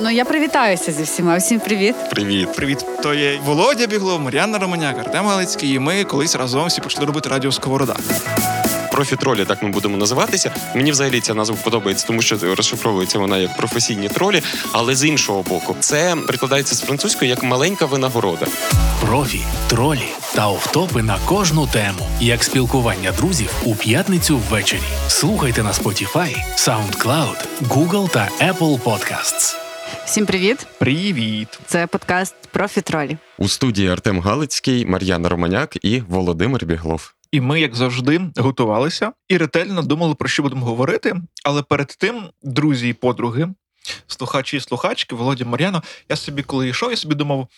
Ну я привітаюся зі всіма. Всім привіт. Привіт. Привіт, то є Володя Біглов, Мар'яна Романяк, Артем Галицький. І ми колись разом всі почали робити радіо Сковорода. Профі-тролі, так ми будемо називатися. Мені взагалі ця назва подобається, тому що розшифровується вона як професійні тролі, але з іншого боку, це прикладається з французької як маленька винагорода. Профі, тролі та офтопи на кожну тему, як спілкування друзів у п'ятницю ввечері. Слухайте на Spotify, SoundCloud, Google та Apple Podcasts. Всім привіт. Привіт! Це подкаст Профітролі. У студії Артем Галицький, Мар'яна Романяк і Володимир Біглов. І ми, як завжди, готувалися і ретельно думали, про що будемо говорити. Але перед тим, друзі і подруги, слухачі і слухачки, Володя Мар'яно, я собі, коли йшов, я собі думав,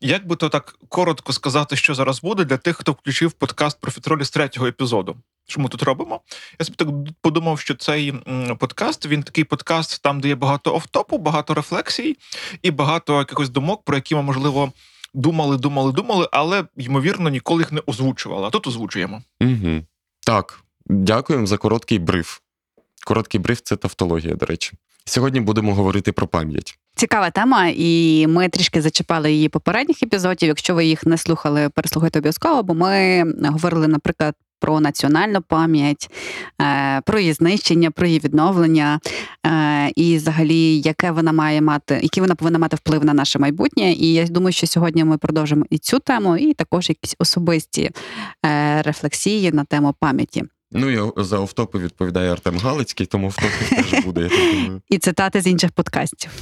як би то так коротко сказати, що зараз буде для тих, хто включив подкаст Профітролі з третього епізоду. Що ми тут робимо? Я собі так подумав, що цей подкаст він такий подкаст, там, де є багато офтопу, багато рефлексій і багато якихось думок, про які ми, можливо, думали, думали, думали, але ймовірно ніколи їх не озвучували. А тут озвучуємо. Угу. Так, дякуємо за короткий бриф. Короткий бриф це тавтологія, до речі. Сьогодні будемо говорити про пам'ять. Цікава тема, і ми трішки зачіпали її попередніх епізодів. Якщо ви їх не слухали, переслухайте обов'язково, бо ми говорили, наприклад. Про національну пам'ять, е, про її знищення, про її відновлення, е, і взагалі, яке вона має мати, які вона повинна мати вплив на наше майбутнє. І я думаю, що сьогодні ми продовжимо і цю тему, і також якісь особисті е, рефлексії на тему пам'яті. Ну і за офтопи відповідає Артем Галицький, тому офтопів теж буде, я так думаю. І цитати з інших подкастів.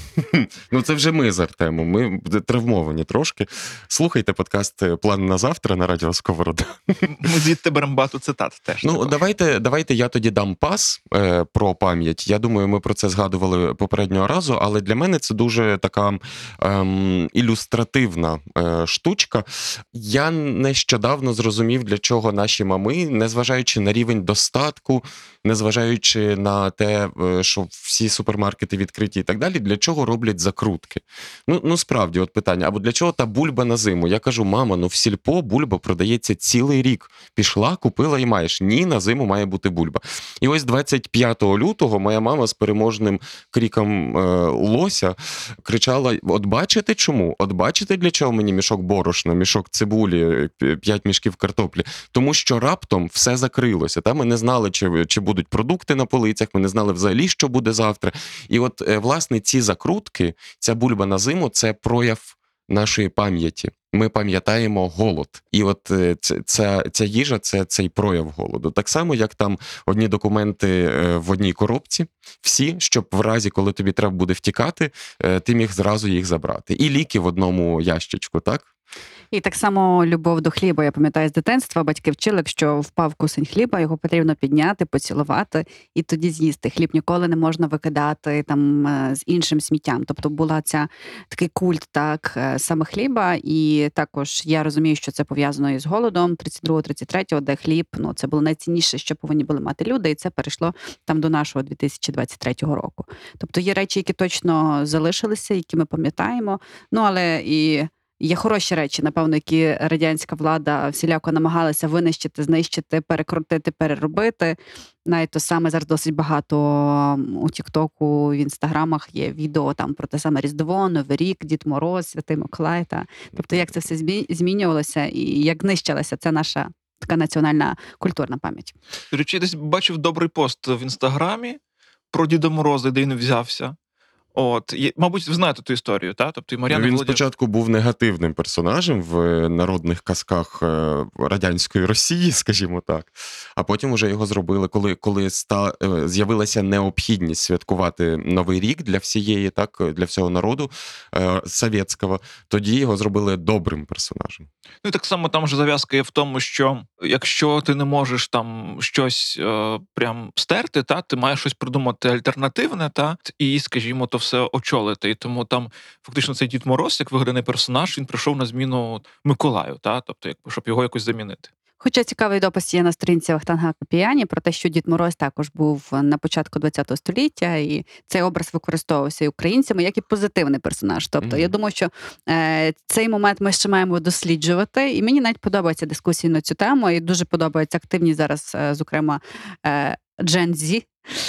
Ну, це вже ми з Артемом. Ми травмовані трошки. Слухайте подкаст План на завтра на радіо Сковорода. Ми звідти беремо багато цитат теж. Ну, також. давайте, давайте я тоді дам пас е, про пам'ять. Я думаю, ми про це згадували попереднього разу, але для мене це дуже така ем, ілюстративна е, штучка. Я нещодавно зрозумів, для чого наші мами, незважаючи на рівень достатку, незважаючи на те, е, що всі супермаркети відкриті і так далі, для чого роблять закрутки. Ну, ну справді, от питання, або для чого та бульба на зиму? Я кажу, мама, ну в сільпо бульба продається цілий рік. Пішла, купила і маєш. Ні, на зиму має бути бульба. І ось 25 лютого моя мама з переможним кріком е, лося кричала: От бачите чому? От бачите, для чого мені мішок борошна, мішок цибулі, 5 мішків картоплі? Тому що раптом все закрилося. Та ми не знали, чи, чи будуть продукти на полицях, ми не знали взагалі, що буде завтра. І от, е, власне, ці закрутки, ця бульба на зиму це прояв нашої пам'яті. Ми пам'ятаємо голод, і от е, ця, ця їжа це цей прояв голоду. Так само, як там одні документи е, в одній коробці, всі, щоб в разі, коли тобі треба буде втікати, ти міг зразу їх забрати. І ліки в одному ящичку, так? І так само любов до хліба. Я пам'ятаю з дитинства. Батьки вчили, якщо впав кусень хліба, його потрібно підняти, поцілувати і тоді з'їсти. Хліб ніколи не можна викидати там е, з іншим сміттям. Тобто була ця такий культ, так е, саме хліба. І також я розумію, що це пов'язано із голодом 32-33, де хліб ну це було найцінніше, що повинні були мати люди, і це перейшло там до нашого 2023 року. Тобто є речі, які точно залишилися, які ми пам'ятаємо. Ну але і. Є хороші речі, напевно, які радянська влада всіляко намагалася винищити, знищити, перекрутити, переробити. Навіть то саме зараз досить багато у Тіктоку, в інстаграмах є відео там про те саме Різдво, Новий рік, Дід Мороз, Святий Миколай. Та тобто, як це все змінювалося і як нищилася ця наша така національна культурна пам'ять. Речі, десь бачив добрий пост в інстаграмі про Діда Мороза, де він взявся. От, мабуть, ви знаєте ту історію, так? Тобто і Мар'яна Він Володя... спочатку був негативним персонажем в е, народних казках е, радянської Росії, скажімо так. А потім вже його зробили, коли, коли ста, е, з'явилася необхідність святкувати Новий рік для всієї, так, для всього народу совєтського, тоді його зробили добрим персонажем. Ну і так само там же зав'язка є в тому, що якщо ти не можеш там щось е, прям стерти, та ти маєш щось придумати альтернативне, та і, скажімо, то все очолити. І тому там фактично цей Дід Мороз, як вигаданий персонаж, він прийшов на зміну Миколаю, та тобто, якби щоб його якось замінити. Хоча цікавий допис є на сторінці Вахтанга Копіяні про те, що Дід Мороз також був на початку ХХ століття, і цей образ використовувався і українцями як і позитивний персонаж. Тобто, Мгм. я думаю, що е, цей момент ми ще маємо досліджувати, і мені навіть подобається дискусії на цю тему, і дуже подобається активність зараз, е, зокрема. Е, Gen Z,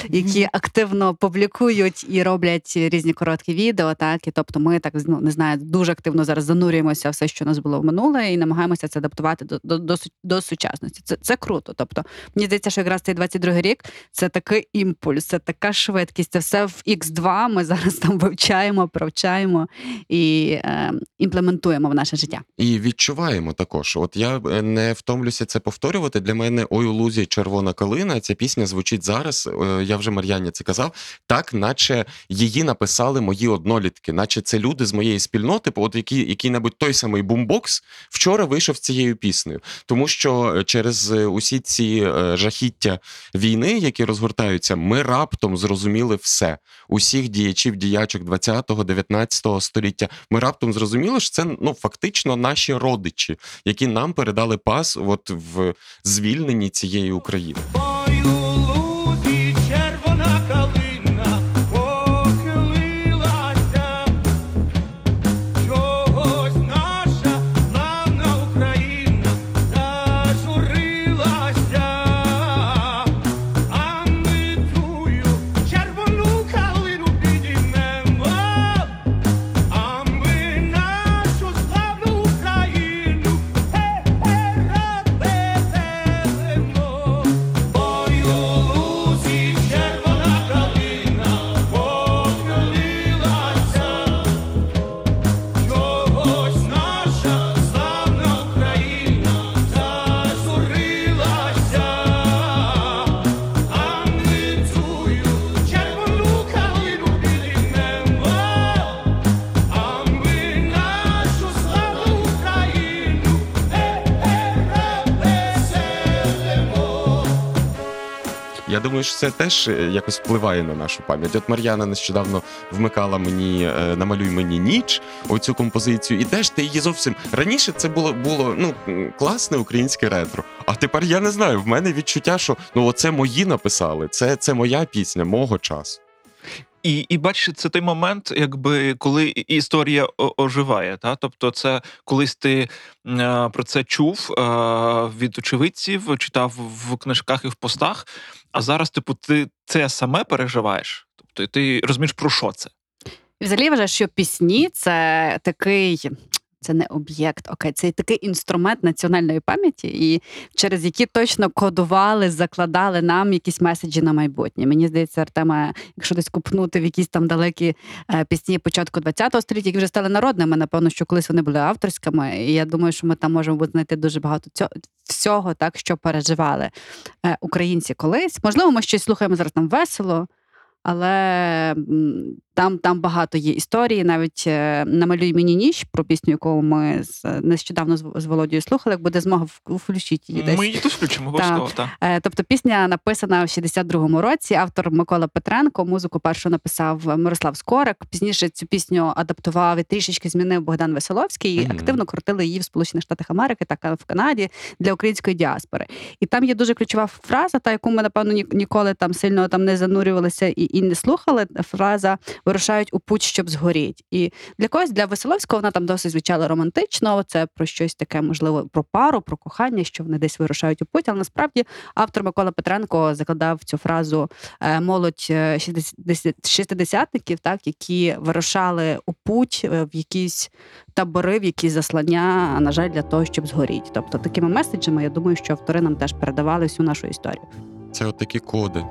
які активно публікують і роблять різні короткі відео. Так і тобто, ми так ну, не знаю, дуже активно зараз занурюємося все, що у нас було в минуле, і намагаємося це адаптувати до, до, до, до сучасності. Це, це круто. Тобто, мені здається, що якраз цей 22 рік це такий імпульс, це така швидкість. Це все в X2 Ми зараз там вивчаємо, провчаємо і е, імплементуємо в наше життя. І відчуваємо також. От я е, не втомлюся це повторювати. Для мене ой у лузі червона калина. Ця пісня звучить зараз. Е, Я вже Мар'яні це казав. Так, наче її написали мої однолітки, наче це люди з моєї спільноти, от які який-небудь той самий бумбокс вчора вийшов цією піснею. Тому що е, через е, усі ці жахіття війни, які розгортаються, ми раптом зрозуміли все. Усіх діячів, діячок 20-го, 19-го століття. Ми раптом зрозуміли, що це ну фактично наші родичі, які нам передали пас от в звільненні цієї України. Думаю, що це теж е, якось впливає на нашу пам'ять. От Мар'яна нещодавно вмикала мені е, намалюй мені ніч оцю композицію, і теж ти її зовсім раніше це було було ну класне українське ретро. А тепер я не знаю. В мене відчуття, що ну оце мої написали. Це, це моя пісня, мого часу. І, і бачиш, це той момент, якби коли історія оживає. Та? Тобто, це колись ти е, про це чув е, від очевидців, читав в книжках і в постах. А зараз, типу, ти це саме переживаєш. Тобто, ти розумієш, про що це. Взагалі я вважаю, що пісні це такий. Це не об'єкт, окей, це такий інструмент національної пам'яті, і через які точно кодували, закладали нам якісь меседжі на майбутнє. Мені здається, Артема, якщо десь купнути в якісь там далекі е, пісні початку ХХ століття, які вже стали народними, напевно, що колись вони були авторськими. І я думаю, що ми там можемо знайти дуже багато цього всього, так що переживали е, українці колись. Можливо, ми щось слухаємо зараз там весело. Але там, там багато є історії. Навіть е, намалюй мені ніч про пісню, яку ми з нещодавно з, Володією слухали. Як буде змога в- включіть її десь. Ми її тут включимо обов'язково. Та. Е, Тобто пісня написана в 62-му році. Автор Микола Петренко. Музику першу написав Мирослав Скорик. Пізніше цю пісню адаптував і трішечки змінив Богдан Веселовський. І Мгм. активно крутили її в Сполучених Штатах Америки, так в Канаді для української діаспори. І там є дуже ключова фраза, та яку ми напевно ніколи там сильно там не занурювалися і, і не слухали. Фраза вирушають у путь, щоб згоріть. І для когось для Веселовського вона там досить звучала романтично. Це про щось таке, можливо, про пару, про кохання, що вони десь вирушають у путь. Але насправді автор Микола Петренко закладав цю фразу е, молодь е, 60 шістдесятників, так які вирушали у путь е, в якісь табори, в якісь заслання, на жаль, для того, щоб згоріти. Тобто такими меседжами, я думаю, що автори нам теж передавали всю нашу історію. Це от такі коди.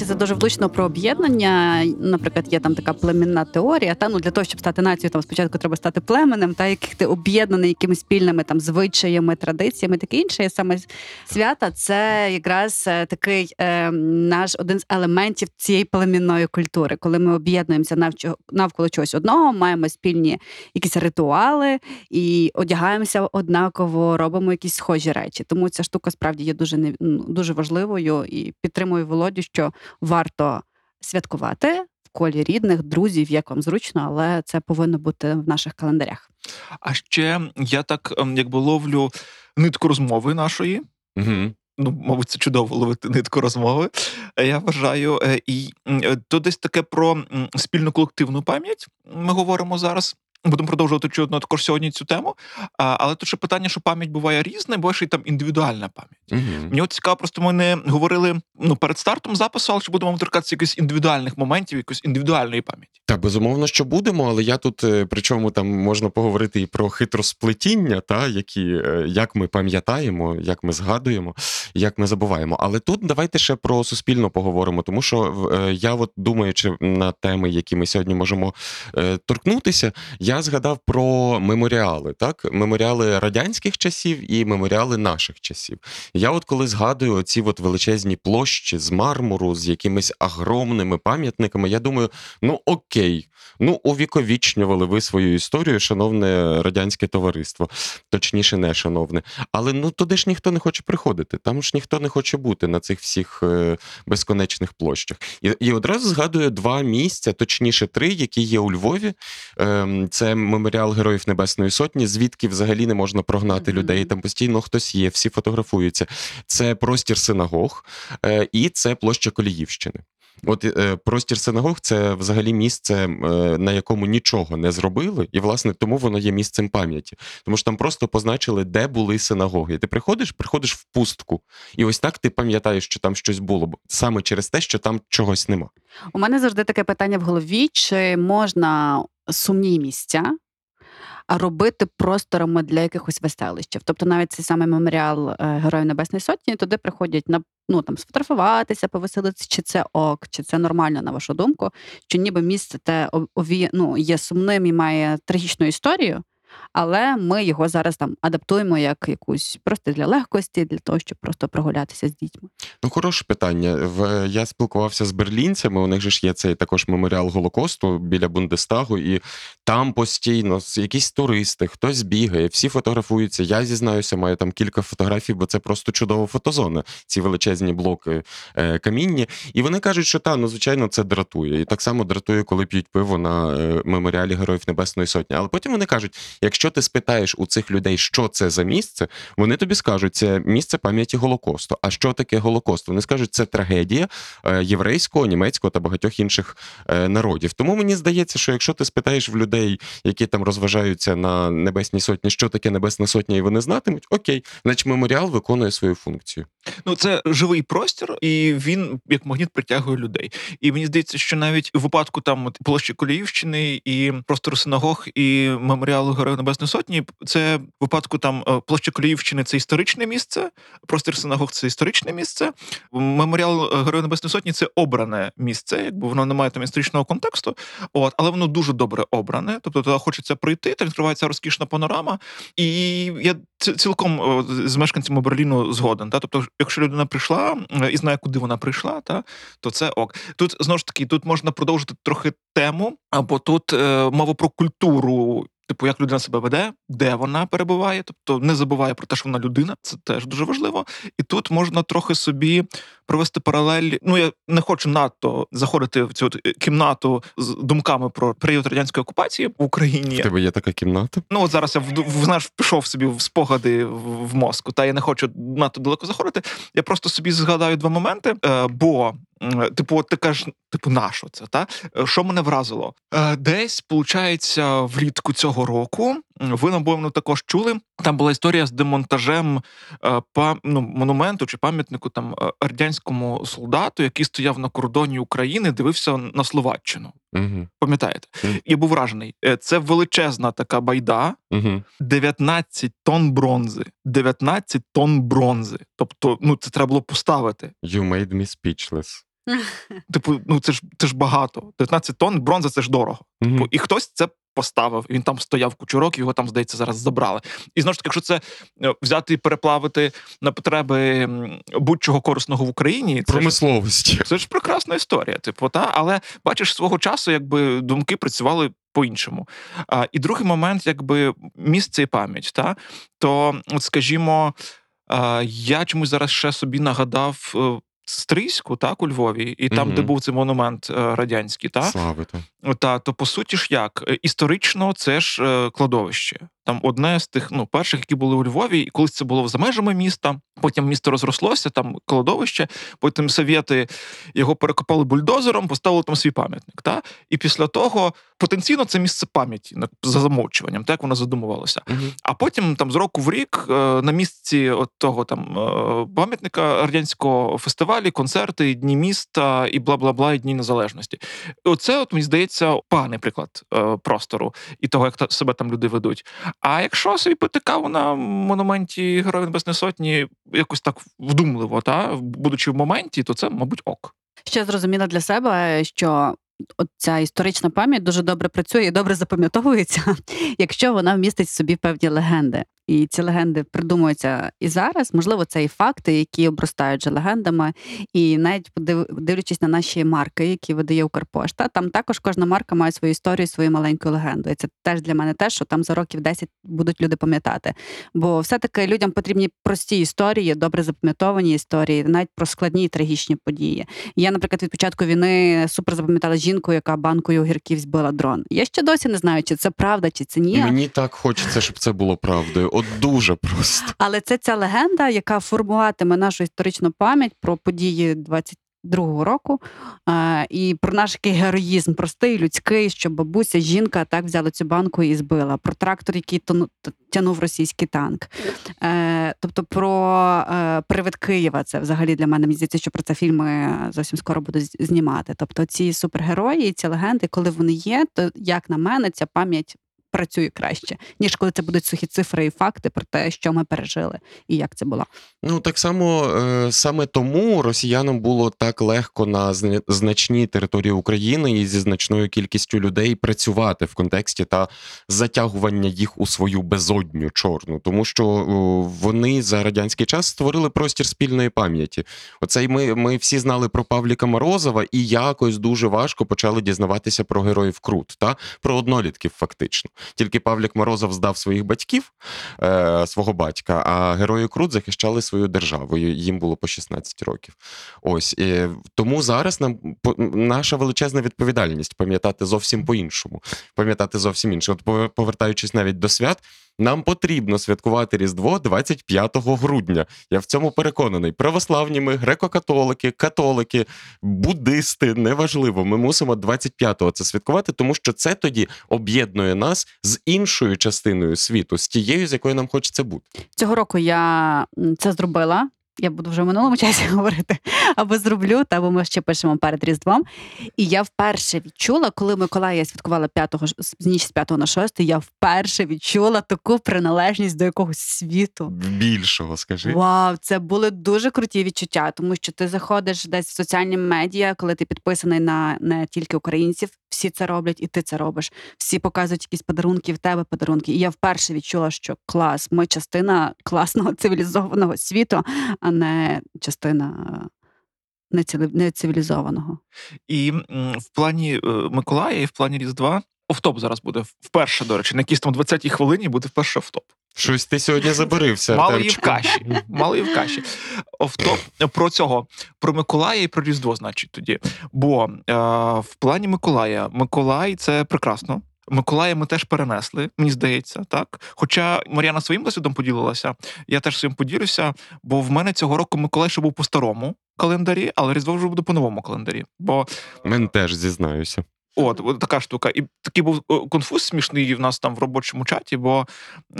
Речі, це дуже влучно про об'єднання. Наприклад, є там така племінна теорія. Та ну для того, щоб стати нацією, там спочатку треба стати племенем, та яких ти об'єднаний якимись спільними там звичаями, традиціями, таке інше. І саме свята це якраз е, такий е, наш один з елементів цієї племінної культури, коли ми об'єднуємося навчо- навколо чогось одного, маємо спільні якісь ритуали і одягаємося однаково, робимо якісь схожі речі. Тому ця штука справді є дуже не ну, дуже важливою і підтримую Володю, що варто святкувати в колі рідних, друзів, як вам зручно, але це повинно бути в наших календарях. А ще я так ем, якби ловлю нитку розмови нашої. Угу. Ну, мабуть, це чудово ловити нитку розмови. Я вважаю, Е, і е, то десь таке про спільну колективну пам'ять. Ми говоримо зараз. Будемо продовжувати чудно також сьогодні цю тему. А, але тут ще питання, що пам'ять буває різна, бо ще й там індивідуальна пам'ять. Угу. Мені от цікаво, просто ми не говорили ну перед стартом запису, але чи будемо торкатися якихось індивідуальних моментів, якоїсь індивідуальної пам'яті. Та безумовно, що будемо, але я тут, е, причому там можна поговорити і про хитросплетіння, та які е, як ми пам'ятаємо, як ми згадуємо, як ми забуваємо. Але тут давайте ще про суспільно поговоримо, тому що е, я, от думаючи на теми, які ми сьогодні можемо торкнутися, я згадав про меморіали, так меморіали радянських часів і меморіали наших часів. Я, от коли згадую оці от величезні площі з мармуру, з якимись огромними пам'ятниками, я думаю, ну окей, ну увіковічнювали ви свою історію, шановне радянське товариство, точніше, не шановне. Але ну туди ж ніхто не хоче приходити, там ж ніхто не хоче бути на цих всіх е, безконечних площах. І, і одразу згадую два місця, точніше, три, які є у Львові. Ем, це меморіал Героїв Небесної Сотні, звідки взагалі не можна прогнати Мгм. людей. Там постійно хтось є, всі фотографуються. Це простір синагог е, і це площа Коліївщини. От е, простір синагог це взагалі місце, е, на якому нічого не зробили, і власне тому воно є місцем пам'яті. Тому що там просто позначили, де були синагоги. І ти приходиш, приходиш в пустку, і ось так ти пам'ятаєш, що там щось було, саме через те, що там чогось нема. У мене завжди таке питання в голові: чи можна сумні місця а робити просторами для якихось веселищів? Тобто навіть цей самий меморіал е, Героїв Небесної Сотні, туди приходять на ну там сфотографуватися, повеселитися, чи це ок, чи це нормально, на вашу думку, що ніби місце те ну, є сумним і має трагічну історію. Але ми його зараз там адаптуємо як якусь просто для легкості, для того, щоб просто прогулятися з дітьми. Ну, хороше питання. В я спілкувався з берлінцями. У них же ж є цей також меморіал Голокосту біля Бундестагу, і там постійно якісь туристи, хтось бігає, всі фотографуються. Я зізнаюся, маю там кілька фотографій, бо це просто чудова фотозона. Ці величезні блоки е, камінні. І вони кажуть, що та ну звичайно це дратує. І так само дратує, коли п'ють пиво на е, меморіалі Героїв Небесної Сотні. Але потім вони кажуть: якщо ти спитаєш у цих людей, що це за місце, вони тобі скажуть, це місце пам'яті Голокосту. А що таке Голокост? Вони скажуть, це трагедія е, єврейського, німецького та багатьох інших е, народів. Тому мені здається, що якщо ти спитаєш в людей, які там розважаються на Небесній Сотні, що таке Небесна Сотня, і вони знатимуть, окей, значить меморіал виконує свою функцію. Ну, це живий простір, і він як магніт притягує людей. І мені здається, що навіть у випадку там площі Коліївщини і простору синагог і меморіалу Героїв Небесної Сотні, це в випадку там е, площа Коліївщини це історичне місце, простір синагог це історичне місце. Меморіал е, Героїв Небесної Сотні це обране місце, якби воно не має там історичного контексту. От, але воно дуже добре обране. Тобто туди хочеться прийти, там відкривається розкішна панорама. І я ці- цілком з мешканцями Берліну згоден. Та? Тобто, якщо людина прийшла е, і знає, куди вона прийшла, та, то це ок. Тут знову ж таки, тут можна продовжити трохи тему, або тут е, мова про культуру. Типу, як людина себе веде, де вона перебуває, тобто не забуває про те, що вона людина, це теж дуже важливо. І тут можна трохи собі провести паралель. Ну я не хочу надто заходити в цю е, кімнату з думками про період радянської окупації в Україні. В тебе є така кімната? Ну от зараз я в, знаєш, пішов собі в спогади в, мозку, та я не хочу надто далеко заходити. Я просто собі згадаю два моменти. Е, бо, типу, от ти кажеш, типу, на що це? Та Е, що мене вразило? Е, десь, виходить, влітку цього року. Ви напевно також чули. Там була історія з демонтажем е, ну, монументу чи пам'ятнику там е, радянському солдату, який стояв на кордоні України, дивився на Словаччину. Угу. Пам'ятаєте? Мгм. Я був вражений. Е, Це величезна така байда. Угу. 19 тонн бронзи. 19 тонн бронзи. Тобто, ну це треба було поставити. You made me speechless. Типу, ну це ж це ж багато. 19 тонн бронза це ж дорого. Типу, І хтось це поставив. Він там стояв кучу років, його там, здається, зараз забрали. І знову ж таки, якщо це е, взяти і переплавити на потреби будь-чого корисного в Україні, це ж, це ж прекрасна історія. Типу, та але бачиш, свого часу, якби думки працювали. По-іншому. А, і другий момент, якби місце і пам'ять. Та? То, от, скажімо, а, я чомусь зараз ще собі нагадав е, Стрийську, так, у Львові, і там, угу. де був цей монумент е, радянський, та? Слави та. Та, то по суті ж як Е, історично це ж е, кладовище. Там одне з тих ну перших, які були у Львові, і колись це було за межами міста. Потім місто розрослося, там кладовище. Потім совєти його перекопали бульдозером, поставили там свій пам'ятник. Та і після того потенційно це місце пам'яті за замовчуванням, так воно задумувалося. Мгм. А потім там з року в рік е, на місці от того там е, пам'ятника радянського фестивалі, концерти, дні міста і бла бла бла, і дні незалежності. Оце, от мені здається, поганий приклад е, простору і того, як себе там люди ведуть. А якщо собі пити каву на монументі Героїв Небесної Сотні, якось так вдумливо, та будучи в моменті, то це, мабуть, ок. Ще зрозуміла для себе, що от ця історична пам'ять дуже добре працює і добре запам'ятовується, якщо вона вмістить в собі певні легенди. І ці легенди придумуються і зараз. Можливо, це і факти, які обростають же легендами. І навіть дивлячись на наші марки, які видає Укрпошта, там також кожна марка має свою історію, свою маленьку легенду. І це теж для мене те, що там за років 10 будуть люди пам'ятати. Бо все-таки людям потрібні прості історії, добре запам'ятовані історії, навіть про складні і трагічні події. Я, наприклад, від початку війни супер запам'ятала жінку, яка банкою огірків збила дрон. Я ще досі не знаю, чи це правда, чи це ні. Мені так хочеться, щоб це було правдою. От дуже просто. Але це ця легенда, яка формуватиме нашу історичну пам'ять про події 22-го року е, і про наш який героїзм, простий, людський, що бабуся, жінка так взяла цю банку і збила. Про трактор, який тону, тянув російський танк. Е, тобто про е, привид Києва. Це взагалі для мене мені здається, що про це фільми зовсім скоро будуть знімати. Тобто ці супергерої, ці легенди, коли вони є, то як на мене, ця пам'ять. Працює краще, ніж коли це будуть сухі цифри і факти про те, що ми пережили і як це було. Ну так само е, саме тому росіянам було так легко на зна- значній території України і зі значною кількістю людей працювати в контексті та затягування їх у свою безодню чорну, тому що вони за радянський час створили простір спільної пам'яті. Оцей ми, ми всі знали про Павліка Морозова, і якось дуже важко почали дізнаватися про героїв Крут, та про однолітків, фактично. Тільки Павлік Морозов здав своїх батьків, е, свого батька, а герої Крут захищали свою державу. Їм було по 16 років. Ось і тому зараз нам по- наша величезна відповідальність пам'ятати зовсім по-іншому, пам'ятати зовсім інше. От повертаючись навіть до свят. Нам потрібно святкувати Різдво 25 грудня. Я в цьому переконаний. Православні ми, греко-католики, католики, буддисти, неважливо. Ми мусимо 25-го це святкувати, тому що це тоді об'єднує нас з іншою частиною світу, з тією, з якою нам хочеться бути. Цього року я це зробила. Я буду вже в минулому часі говорити, або зроблю, та або ми ще пишемо перед Різдвом. І я вперше відчула, коли Миколая святкувала 5 з ніч з 5 на 6, я вперше відчула таку приналежність до якогось світу. Більшого, скажи. Вау, це були дуже круті відчуття, тому що ти заходиш десь в соціальні медіа, коли ти підписаний на не тільки українців, всі це роблять, і ти це робиш. Всі показують якісь подарунки в тебе подарунки. І я вперше відчула, що клас, ми частина класного цивілізованого світу, а не частина е, нецивілізованого. І в плані е, Миколая і в плані Різдва офтоп зараз буде вперше, до речі, на якійсь там 20-й хвилині буде вперше офтоп. Щось ти сьогодні забарився. Мало її в каші. Мало її в каші. Офтоп про цього, про Миколая і про Різдво, значить, тоді. Бо е, в плані Миколая, Миколай це прекрасно. Миколая ми теж перенесли, мені здається, так. Хоча Мар'яна своїм досвідом поділилася, я теж своїм поділюся, бо в мене цього року Миколай ще був по старому календарі, але Різдво вже буде по новому календарі. Бо Мен теж зізнаюся. От, от така штука. І такий був е, конфуз смішний в нас там в робочому чаті, бо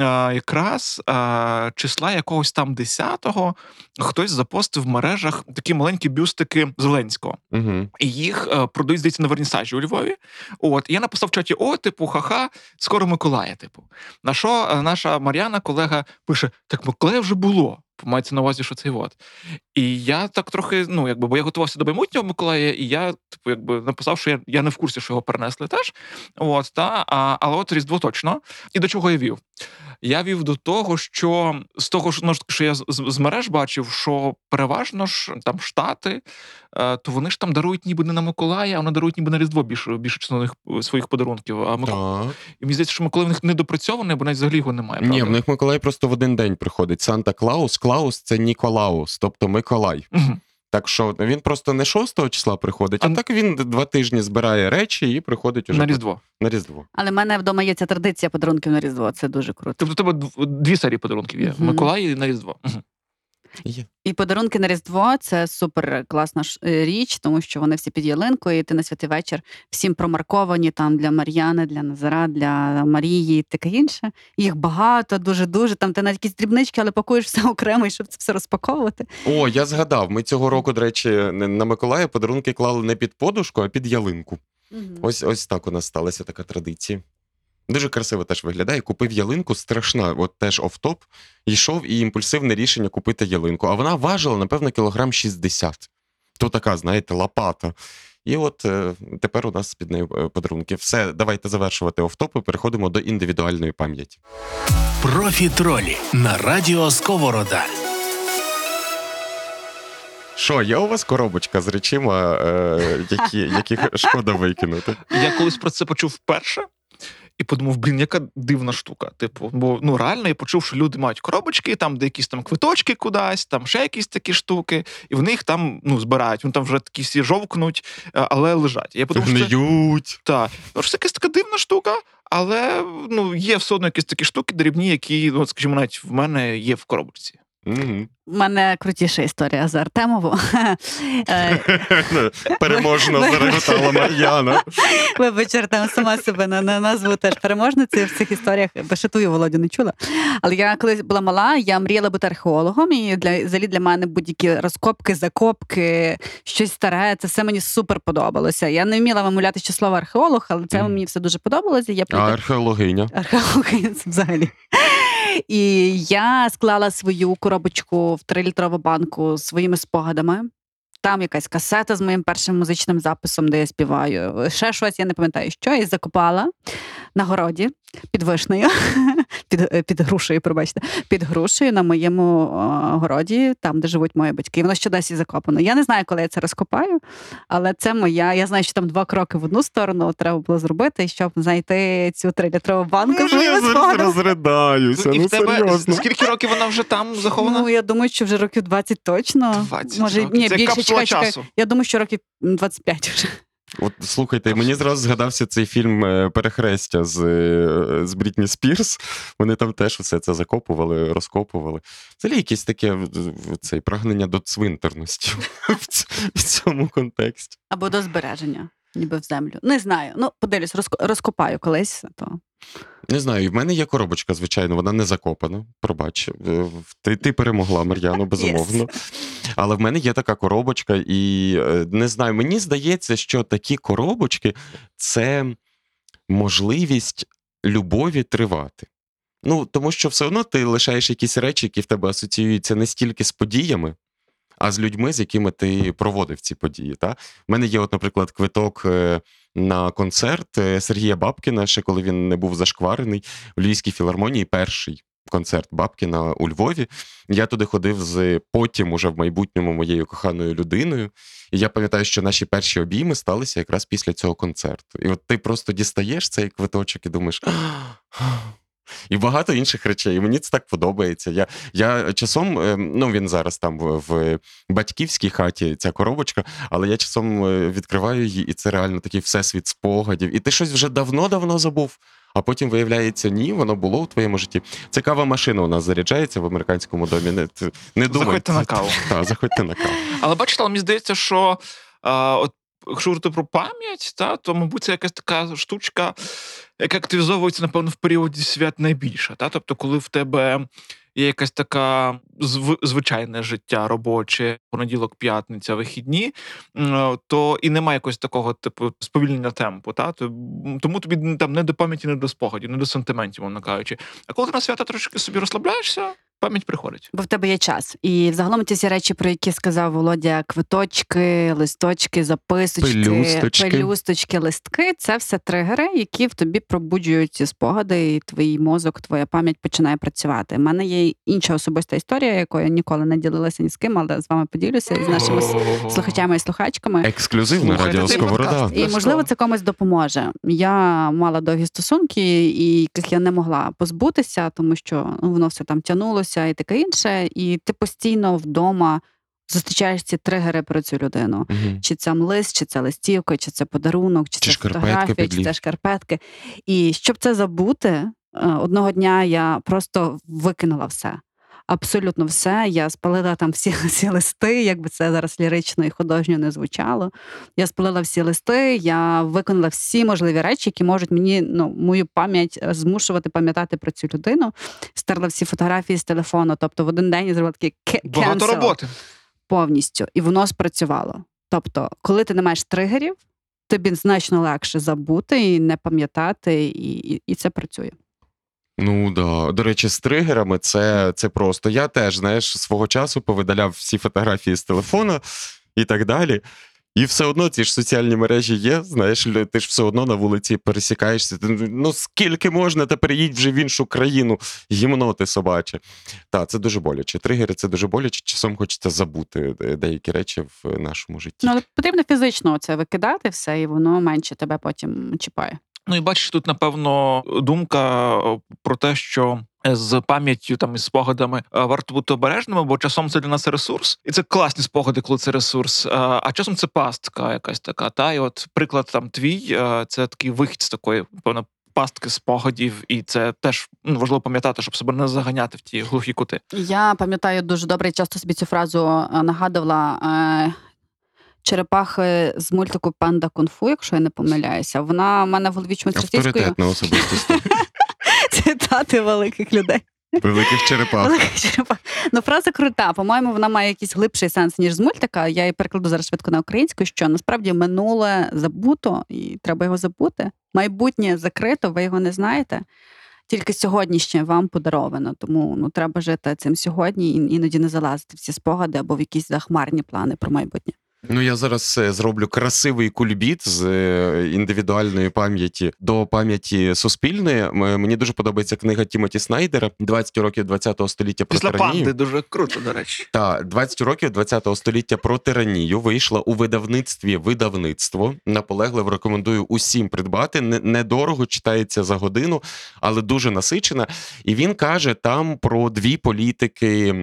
е, якраз е, числа якогось там 10-го хтось запостив в мережах такі маленькі бюстики Зеленського. Угу. І їх е, продають, здається, на вернісажі у Львові. От, і я написав в чаті: о, типу, ха-ха, скоро Миколая, типу. На що е, наша Мар'яна, колега, пише: Так Миколая вже було. Мається на увазі, що цей от. І я так трохи, ну, якби, бо я готувався до майбутнього Миколая, і я, типу, якби написав, що я, я не в курсі, що його перенесли теж. От, та, а, але от Різдво точно. І до чого я вів? Я вів до того, що з того, що, ну, що я з, з мереж бачив, що переважно ж там штати, е, то вони ж там дарують ніби не на Миколая, а вони дарують ніби на Різдво більше, більше частину своїх подарунків. А. Так. І мені здається, що Миколай в них недопрацьований, бо навіть взагалі його немає. Ні, правда? в них Миколай просто в один день приходить. Санта Клаус, Клаус це Ніколаус, тобто Миколай. Так що він просто не 6 числа приходить, а, А- так він два тижні збирає речі і приходить уже на Різдво. на Різдво. Але в мене вдома є ця традиція подарунків на Різдво. Це дуже круто. Тобто у тебе дві серії подарунків є: Мгм. Миколай і на Різдво. Мгм. Є. І подарунки на Різдво це супер класна е, річ, тому що вони всі під ялинкою, і ти на святий вечір всім промарковані там для Мар'яни, для Назара, для Марії і таке інше. Їх багато, дуже дуже. Там ти на якісь дрібнички, але пакуєш все окремо, і щоб це все розпаковувати. О, я згадав. Ми цього року, до речі, на Миколая подарунки клали не під подушку, а під ялинку. Ось ось так у нас сталася така традиція. Дуже красиво теж виглядає. Купив ялинку, страшна, от теж офтоп. Йшов і імпульсивне рішення купити ялинку. А вона важила, напевно, кілограм 60. То така, знаєте, лопата. І от е, тепер у нас під нею е, подарунки. Все, давайте завершувати офтоп і переходимо до індивідуальної пам'яті. Профі-тролі на радіо Сковорода. Що, є у вас коробочка з речима, е, які, яких шкода викинути? Я колись про це почув вперше. І подумав, блін, яка дивна штука. Типу, бо ну реально я почув, що люди мають коробочки, там де якісь там квиточки кудись, там ще якісь такі штуки, і вони їх там ну збирають. Вони там вже такі всі жовкнуть, е, але лежать. Я подумав, що це, та, ну, що це якась така дивна штука, але ну є все одно якісь такі штуки дрібні, які, ну, скажімо, навіть в мене є в коробочці. Мгм. У мене крутіша історія за Артемову. Е, Переможно зареготала Мар'яна. Вибач, Артем, сама себе на, на назву теж переможницею в цих історіях. Бешетую Володю не чула. Але я колись була мала, я мріяла бути археологом, і для взагалі для мене будь-які розкопки, закопки, щось старе, це все мені супер подобалося. Я не вміла вимовляти ще слово археолог, але це мені все дуже подобалося. Я А прийду- археологиня. взагалі. І я склала свою коробочку в трилітрову банку з своїми спогадами. Там якась касета з моїм першим музичним записом, де я співаю. Ще щось, я не пам'ятаю, що, і закопала на городі під вишнею, під, е, під грушею, пробачте, під грушею на моєму е, городі, там, де живуть мої батьки. І Воно ще досі закопано. Я не знаю, коли я це розкопаю, але це моя. Я знаю, що там два кроки в одну сторону треба було зробити, щоб знайти цю трилітрову банку. моїми я зараз розридаюся. Ну тебе серйозно. скільки років вона вже там захована? Ну, я думаю, що вже років 20 точно. 20 Може, років. ні, Це більше капсула чекай, чекай. часу. Я думаю, що років м, 25 вже. От слухайте, мені зразу згадався цей фільм е, Перехрестя з, е, з Брітні Спірс. Вони там теж все це закопували, розкопували. Взагалі якесь таке цей, прагнення до цвинтарності в цьому контексті. Або до збереження, ніби в землю. Не знаю. Ну, подивлюсь, розкопаю колись. То. Не знаю, і в мене є коробочка, звичайно, вона не закопана. Пробач, Е, ти, ти перемогла, Мар'яно, безумовно. Але в мене є така коробочка, і е, не знаю, мені здається, що такі коробочки це можливість любові тривати. Ну, тому що все одно ти лишаєш якісь речі, які в тебе асоціюються не стільки з подіями, а з людьми, з якими ти проводив ці події. Та? У мене є, от, наприклад, квиток е, на концерт е, Сергія Бабкіна, ще коли він не був зашкварений у Львівській філармонії, перший концерт Бабкіна у Львові. Я туди ходив з потім, уже в майбутньому, моєю коханою людиною. І я пам'ятаю, що наші перші обійми сталися якраз після цього концерту. І от ти просто дістаєш цей квиточок і думаєш. І багато інших речей. І мені це так подобається. Я, я часом, е, ну він зараз там в, батьківській хаті, ця коробочка, але я часом е, відкриваю її, і це реально такий всесвіт спогадів. І ти щось вже давно-давно забув. А потім виявляється, ні, воно було у твоєму житті. Це кава машина у нас заряджається в американському домі. Не, не думай. Заходьте на каву. Так, заходьте на каву. Але бачите, але мені здається, що а, от, якщо говорити про пам'ять, та, то, мабуть, це якась така штучка, яка активізовується, напевно, в періоді свят найбільше. Та? Тобто, коли в тебе є якась така зв- звичайне життя робоче, понеділок, п'ятниця, вихідні, то і немає якогось такого типу сповільнення темпу. Та? То- Тому тобі там не до пам'яті, не до спогадів, не до сентиментів, мовно кажучи. А коли ти на свята трошки собі розслабляєшся, пам'ять приходить. Бо в тебе є час. І взагалом ці всі речі, про які сказав Володя, квиточки, листочки, записочки, Пелюсточки. пелюсточки, листки це все тригери, які в тобі пробуджують ці спогади, і твій мозок, твоя пам'ять починає працювати. У мене є інша особиста історія, якою я ніколи не ділилася ні з ким, але з вами поділюся і з нашими слухачами і слухачками. Ексклюзивна Слухайте радіо Сковорода. І можливо це комусь допоможе. Я мала довгі стосунки, і яких я не могла позбутися, тому що ну, воно все там тянулося і таке інше. І ти постійно вдома зустрічаєш ці тригери про цю людину. Угу. Чи це лист, чи це листівка, чи це подарунок, чи, Чи це фотографія, чи це шкарпетки. І щоб це забути, е, одного дня я просто викинула все. Абсолютно все. Я спалила там всі ці листи, якби це зараз лірично і художньо не звучало. Я спалила всі листи, я виконала всі можливі речі, які можуть мені ну, мою пам'ять е, змушувати пам'ятати про цю людину. Стерла всі фотографії з телефону. Тобто в один день я зробила такий ке- Багато роботи. повністю, і воно спрацювало. Тобто, коли ти не маєш тригерів, тобі значно легше забути і не пам'ятати, і, і, і це працює. Ну да. До речі, з тригерами це, це просто. Я теж, знаєш, свого часу повидаляв всі фотографії з телефона і так далі. І все одно ці ж соціальні мережі є. Знаєш, ти ж все одно на вулиці пересікаєшся. Ну скільки можна, та переїдь вже в іншу країну, гімно ти собаче. Так, це дуже боляче. Тригери це дуже боляче. Часом хочеться забути е, деякі речі в нашому житті. Ну, але потрібно фізично це викидати все, і воно менше тебе потім чіпає. Ну і бачиш, тут напевно думка е, про те, що з пам'яттю там із спогадами е, варто бути обережними, бо часом це для нас ресурс, і це класні спогади, коли це ресурс. е, А часом це пастка якась така. Та і от приклад там твій, це такий вихід з такої певно. Пастки спогадів, і це теж ну, важливо пам'ятати, щоб себе не заганяти в ті глухі кути. Я пам'ятаю дуже добре, часто собі цю фразу нагадувала. Черепахи з мультику Панда Кунг-фу, якщо я не помиляюся. Вона в мене в голові чомусь російською Авторитетна особистість цитати великих людей. великих черепах. Великих черепах. Ну, фраза крута. По-моєму, вона має якийсь глибший сенс, ніж з мультика. Я її перекладу зараз швидко на українську, що насправді минуле забуто, і треба його забути. Майбутнє закрито, ви його не знаєте. Тільки сьогоднішнє вам подаровано. Тому ну треба жити цим сьогодні і іноді не залазити в ці спогади або в якісь захмарні плани про майбутнє. Ну, я зараз е, зроблю красивий кульбіт з е, індивідуальної пам'яті до пам'яті суспільної. Мені дуже подобається книга Тімоті Снайдера «20 років ХХ століття про Після тиранію». панди дуже круто, до речі. Та 20 років 20 століття про тиранію вийшла у видавництві видавництво. Наполегливо рекомендую усім придбати. Недорого читається за годину, але дуже насичена. І він каже там про дві політики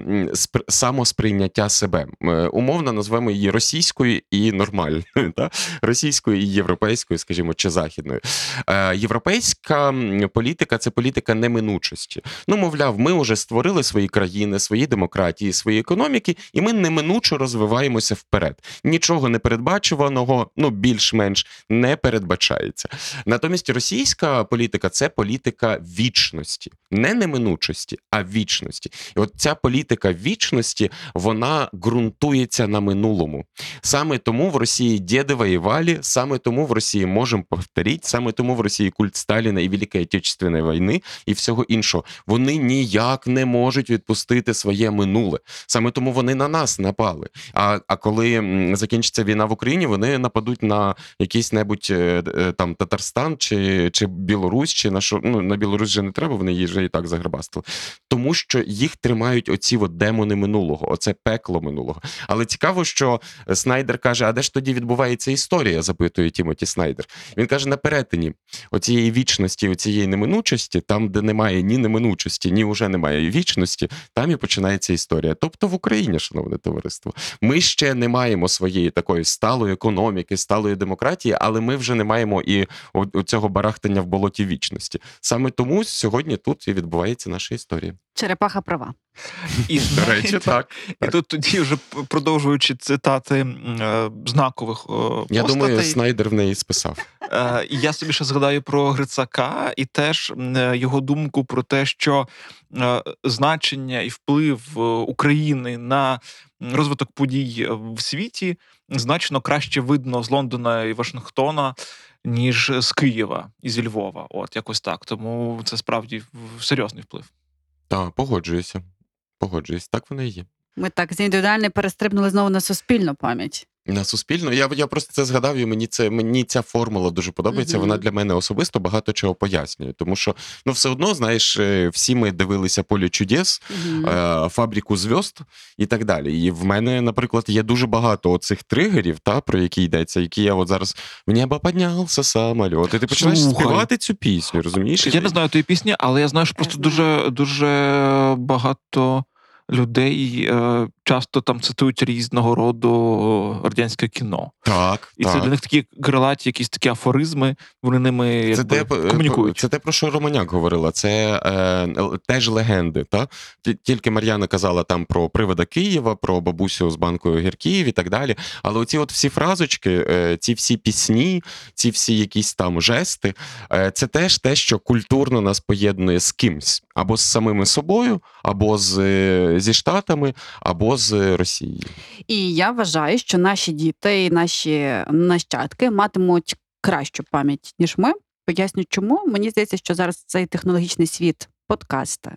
самосприйняття себе. Е, Умовно назвемо її російською і нормальною, та? російською і європейською, скажімо, чи західною. Е, Європейська політика це політика неминучості. Ну, мовляв, ми вже створили свої країни, свої демократії, свої економіки, і ми неминучо розвиваємося вперед. Нічого непередбачуваного, ну більш-менш не передбачається. Натомість російська політика це політика вічності, не неминучості, а вічності. І от ця політика вічності вона ґрунтується на минулому. Саме тому в Росії діди воювали, саме тому в Росії можемо повторити, саме тому в Росії культ Сталіна і Великої Отечественної війни і всього іншого. Вони ніяк не можуть відпустити своє минуле. Саме тому вони на нас напали. А, а коли закінчиться війна в Україні, вони нападуть на якийсь небудь е, е, там Татарстан чи, чи Білорусь, чи на що ну на Білорусь вже не треба, вони її вже і так заграбастили. Тому що їх тримають оці от демони минулого, оце пекло минулого. Але цікаво, що Снайдер каже: а де ж тоді відбувається історія? запитує Тімоті Снайдер. Він каже: на перетині оцієї вічності, оцієї неминучості, там, де немає ні неминучості, ні вже немає вічності, там і починається історія. Тобто в Україні, шановне товариство, ми ще не маємо своєї такої сталої економіки, сталої демократії, але ми вже не маємо і цього барахтання в болоті вічності. Саме тому сьогодні тут і відбувається наша історія. Черепаха права. І До речі, так. І тут тоді, вже продовжуючи цитати е, знакових е, Я думаю, Снайдер в неї списав. Е, я собі ще згадаю про Грицака і теж е, його думку про те, що е, значення і вплив України на розвиток подій в світі значно краще видно з Лондона і Вашингтона. Ніж з Києва і зі Львова, от якось так. Тому це справді серйозний вплив. Так, погоджуюся. Погоджуюсь, так воно і є. Ми так з індивідуальної перестрибнули знову на суспільну пам'ять. На суспільну. Я, я просто це згадав, і мені це мені ця формула дуже подобається. Мгм. Вона для мене особисто багато чого пояснює. Тому що ну все одно, знаєш, е, всі ми дивилися поле чудес, Мгм. е, фабрику зв'язд і так далі. І в мене, наприклад, є дуже багато оцих тригерів, та про які йдеться, які я от зараз в небо піднявся самоліт. І ти починаєш Слухай. співати цю пісню, розумієш? Я не знаю тієї пісні, але я знаю, що просто дуже, дуже багато людей е, часто там цитують різного роду радянське кіно. Так, І так. це для них такі крилаті, якісь такі афоризми, вони ними Це якби, те, комунікують. це те, про що Романяк говорила. Це е, теж легенди. Та? Тільки Мар'яна казала там про привода Києва, про бабусю з банкою гірків і так далі. Але оці от всі фразочки, е, ці всі пісні, ці всі якісь там жести, е, це теж те, що культурно нас поєднує з кимсь. Або з самими собою, або з, е, зі Штатами, або з Росії. І я вважаю, що наші діти і наші нащадки матимуть кращу пам'ять, ніж ми. Поясню, чому. Мені здається, що зараз цей технологічний світ подкасти,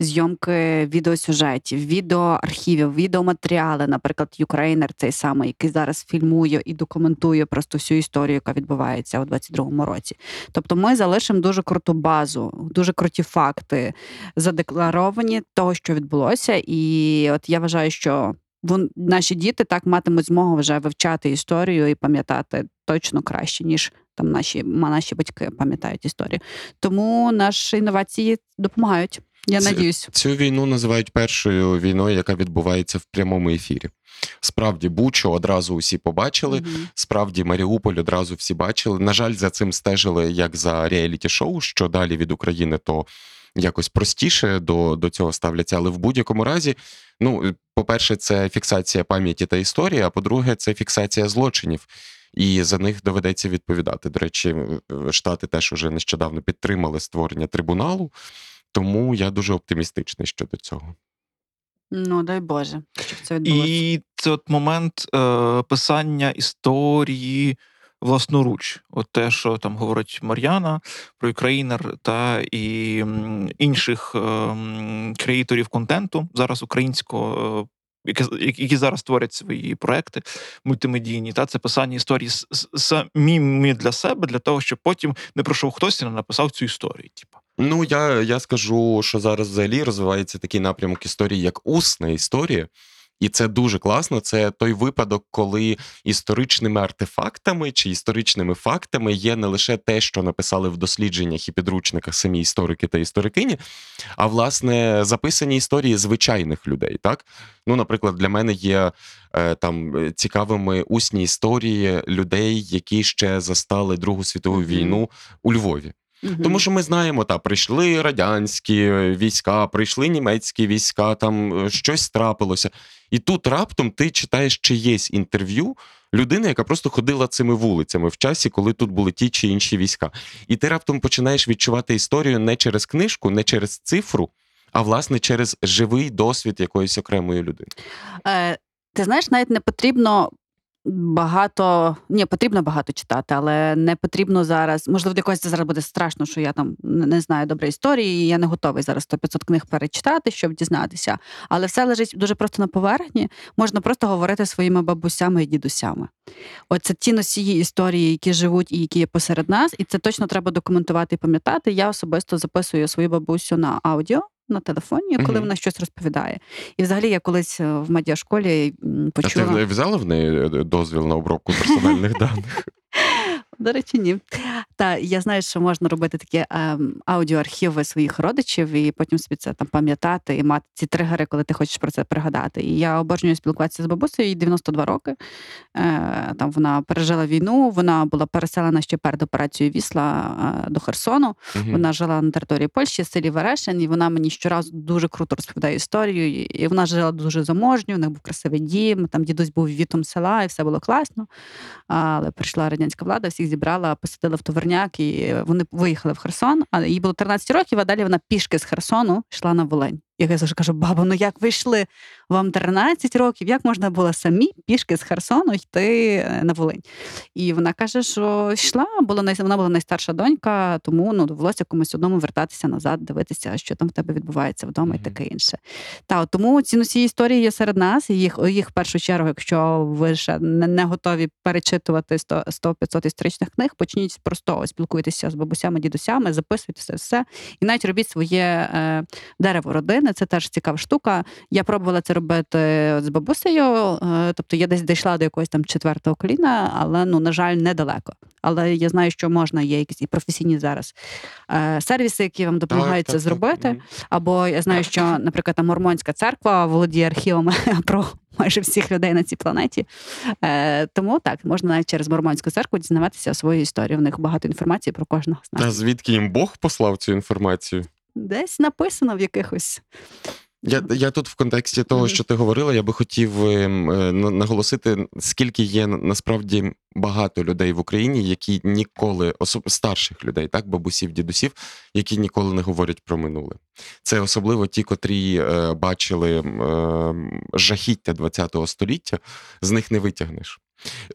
зйомки відеосюжетів, відеоархівів, відеоматеріали, наприклад, Ukraїner, цей самий, який зараз фільмує і документує просто всю історію, яка відбувається у 22-му році. Тобто ми залишимо дуже круту базу, дуже круті факти, задекларовані того, що відбулося. І от я вважаю, що вон, наші діти так матимуть змогу вже вивчати історію і пам'ятати точно краще, ніж там наші, наші батьки пам'ятають історію. Тому наші інновації допомагають. Я надіюсь. Цю війну називають першою війною, яка відбувається в прямому ефірі. Справді, Бучу одразу усі побачили. Мгм. Справді, Маріуполь одразу всі бачили. На жаль, за цим стежили як за реаліті-шоу, що далі від України, то якось простіше до, до цього ставляться. Але в будь-якому разі, ну, по-перше, це фіксація пам'яті та історії, а по-друге, це фіксація злочинів. І за них доведеться відповідати. До речі, е, Штати теж уже нещодавно підтримали створення трибуналу, тому я дуже оптимістичний щодо цього. Ну, дай Боже, щоб це відбулося. І це от момент е, писання історії власноруч. От те, що там говорить Мар'яна про Українер та і інших е, креаторів контенту зараз українського. е, які, які зараз творять свої проекти мультимедійні, та це писання історії самі для себе, для того, щоб потім не пройшов хтось і не написав цю історію. Типу. Ну, я, я скажу, що зараз взагалі розвивається такий напрямок історії, як усна історія. І це дуже класно. Це той випадок, коли історичними артефактами чи історичними фактами є не лише те, що написали в дослідженнях і підручниках самі історики та історикині, а власне записані історії звичайних людей. Так, ну, наприклад, для мене є е, там е, цікавими усні історії людей, які ще застали Другу світову війну у Львові. Мгм. Тому що ми знаємо, та прийшли радянські війська, прийшли німецькі війська, там е, щось трапилося. І тут раптом ти читаєш чиєсь інтерв'ю людини, яка просто ходила цими вулицями в часі, коли тут були ті чи інші війська. І ти раптом починаєш відчувати історію не через книжку, не через цифру, а власне через живий досвід якоїсь окремої людини. Е, ти знаєш, навіть не потрібно багато. Ні, потрібно багато читати, але не потрібно зараз. Можливо, для когось це зараз буде страшно, що я там не знаю добре історії, і я не готовий зараз 100-500 книг перечитати, щоб дізнатися. Але все лежить дуже просто на поверхні. Можна просто говорити своїми бабусями і дідусями. Оце ті носії історії, які живуть і які є посеред нас, і це точно треба документувати і пам'ятати. Я особисто записую свою бабусю на аудіо. На телефоні, коли Мгм. вона щось розповідає. І взагалі я колись е, в медіашколі почула... А ти взяла в неї е, дозвіл на обробку персональних даних? До речі, ні. Та я знаю, що можна робити такі ем, аудіоархіви своїх родичів, і потім собі це там пам'ятати і мати ці тригери, коли ти хочеш про це пригадати. І я обожнюю спілкуватися з бабусею, їй 92 роки. Е, там вона пережила війну, вона була переселена ще перед операцією Вісла е, до Херсону. Мгм. Вона жила на території Польщі, селі Верешин, і вона мені щоразу дуже круто розповідає історію. І- вона жила дуже заможньо, у них був красивий дім, там дідусь був вітом села, і все було класно. Але прийшла радянська влада, всіх зібрала, посадила в товарняк, і вони виїхали в Херсон. А їй було 13 років, а далі вона пішки з Херсону йшла на Волинь. Я завжди кажу, бабо, ну як ви йшли? Вам 13 років, як можна було самі пішки з Херсону йти е, на Волинь? І вона каже, що йшла, було най... вона була найстарша донька, тому ну довелося комусь одному вертатися назад, дивитися, що там в тебе відбувається вдома, і таке інше. Та от тому ці носії історії є серед нас, і їх їх в першу чергу, якщо ви ще не, не готові перечитувати 100-500 історичних книг, почніть просто спілкуйтеся з бабусями, дідусями, записуйте це все, і навіть робіть своє е, дерево родини. Це теж цікава штука. Я пробувала це робити з бабусею. е, Тобто я десь дійшла до якогось там четвертого коліна, але ну на жаль, недалеко. Але я знаю, що можна, є якісь і професійні зараз е, сервіси, які вам допомагають це зробити. Або я знаю, що, наприклад, там Мормонська церква володіє архівами про майже всіх людей на цій планеті. Е, тому так, можна навіть через Мормонську церкву дізнаватися свою історію. В них багато інформації про кожного з А нас. звідки їм Бог послав цю інформацію? Десь написано в якихось. Я, я тут в контексті того, що ти говорила, я би хотів ем, е, наголосити, скільки є насправді багато людей в Україні, які ніколи, особ... старших людей, так, бабусів, дідусів, які ніколи не говорять про минуле. Це особливо ті, котрі е, бачили е, жахіття ХХ століття, з них не витягнеш.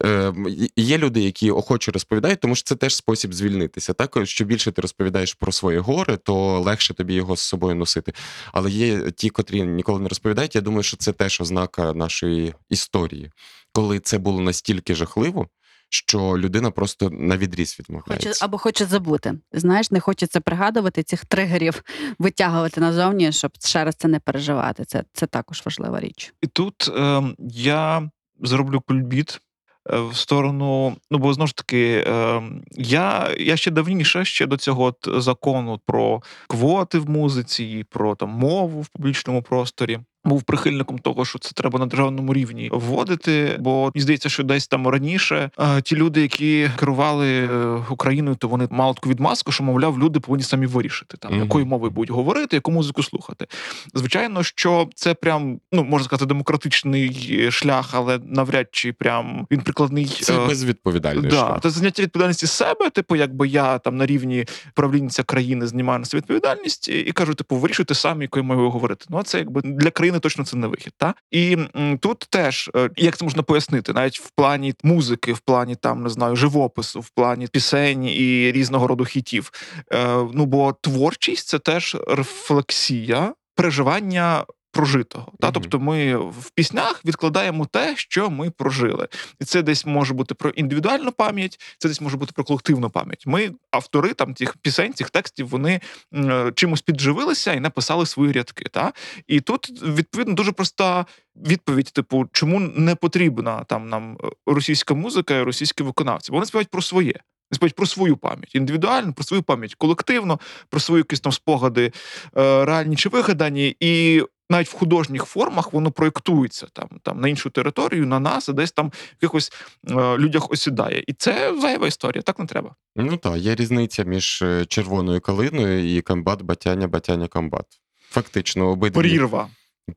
Е, Є люди, які охоче розповідають, тому що це теж спосіб звільнитися. Так, що більше ти розповідаєш про своє горе, то легше тобі його з собою носити. Але є ті, котрі ніколи не розповідають. Я думаю, що це теж ознака нашої історії, коли це було настільки жахливо, що людина просто на відріз Хоче відмовляється. або хоче забути. Знаєш, не хочеться пригадувати цих тригерів, витягувати назовні, щоб ще раз це не переживати. Це, це також важлива річ. І тут е, я зроблю кульбіт в сторону. Ну, бо знову ж таки, е, я, я ще давніше, ще до цього от закону про квоти в музиці, про там мову в публічному просторі. Був прихильником того, що це треба на державному рівні вводити. Бо мені здається, що десь там раніше е, ті люди, які керували е, Україною, то вони мали таку відмазку, що мовляв, люди повинні самі вирішити там, Мгм. якою мовою будуть говорити, яку музику слухати. Звичайно, що це прям ну можна сказати демократичний е, шлях, але навряд чи прям він прикладний. Це безвідповідальний Да, шлях. це заняття відповідальності з себе, типу, якби я там на рівні правлінця країни знімаю на себе відповідальність і, і кажу, типу, вирішуйте самі, якою мовою говорити. Ну, а це якби для країни точно це не вихід. Та? І м, тут теж, е, як це можна пояснити, навіть в плані музики, в плані там не знаю, живопису, в плані пісень і різного роду хітів. Е, ну бо творчість це теж рефлексія переживання. Прожитого, та тобто ми в піснях відкладаємо те, що ми прожили, і це десь може бути про індивідуальну пам'ять, це десь може бути про колективну пам'ять. Ми, автори там цих пісень, цих текстів, вони е, чимось підживилися і написали свої рядки. Та? І тут відповідно дуже проста відповідь: типу, чому не потрібна там нам е, російська музика і російські виконавці? Бо вони співають про своє. Вони співають про свою пам'ять, індивідуально, про свою пам'ять колективно, про свої якісь там спогади е, реальні чи вигадані, і навіть в художніх формах воно проєктується там, там на іншу територію, на нас, і десь там в якихось е, людях осідає. І це зайва історія, так не треба. Ну так, є різниця між е, червоною калиною і комбат, батяня, батяня, комбат. Фактично, обидві. Прірва.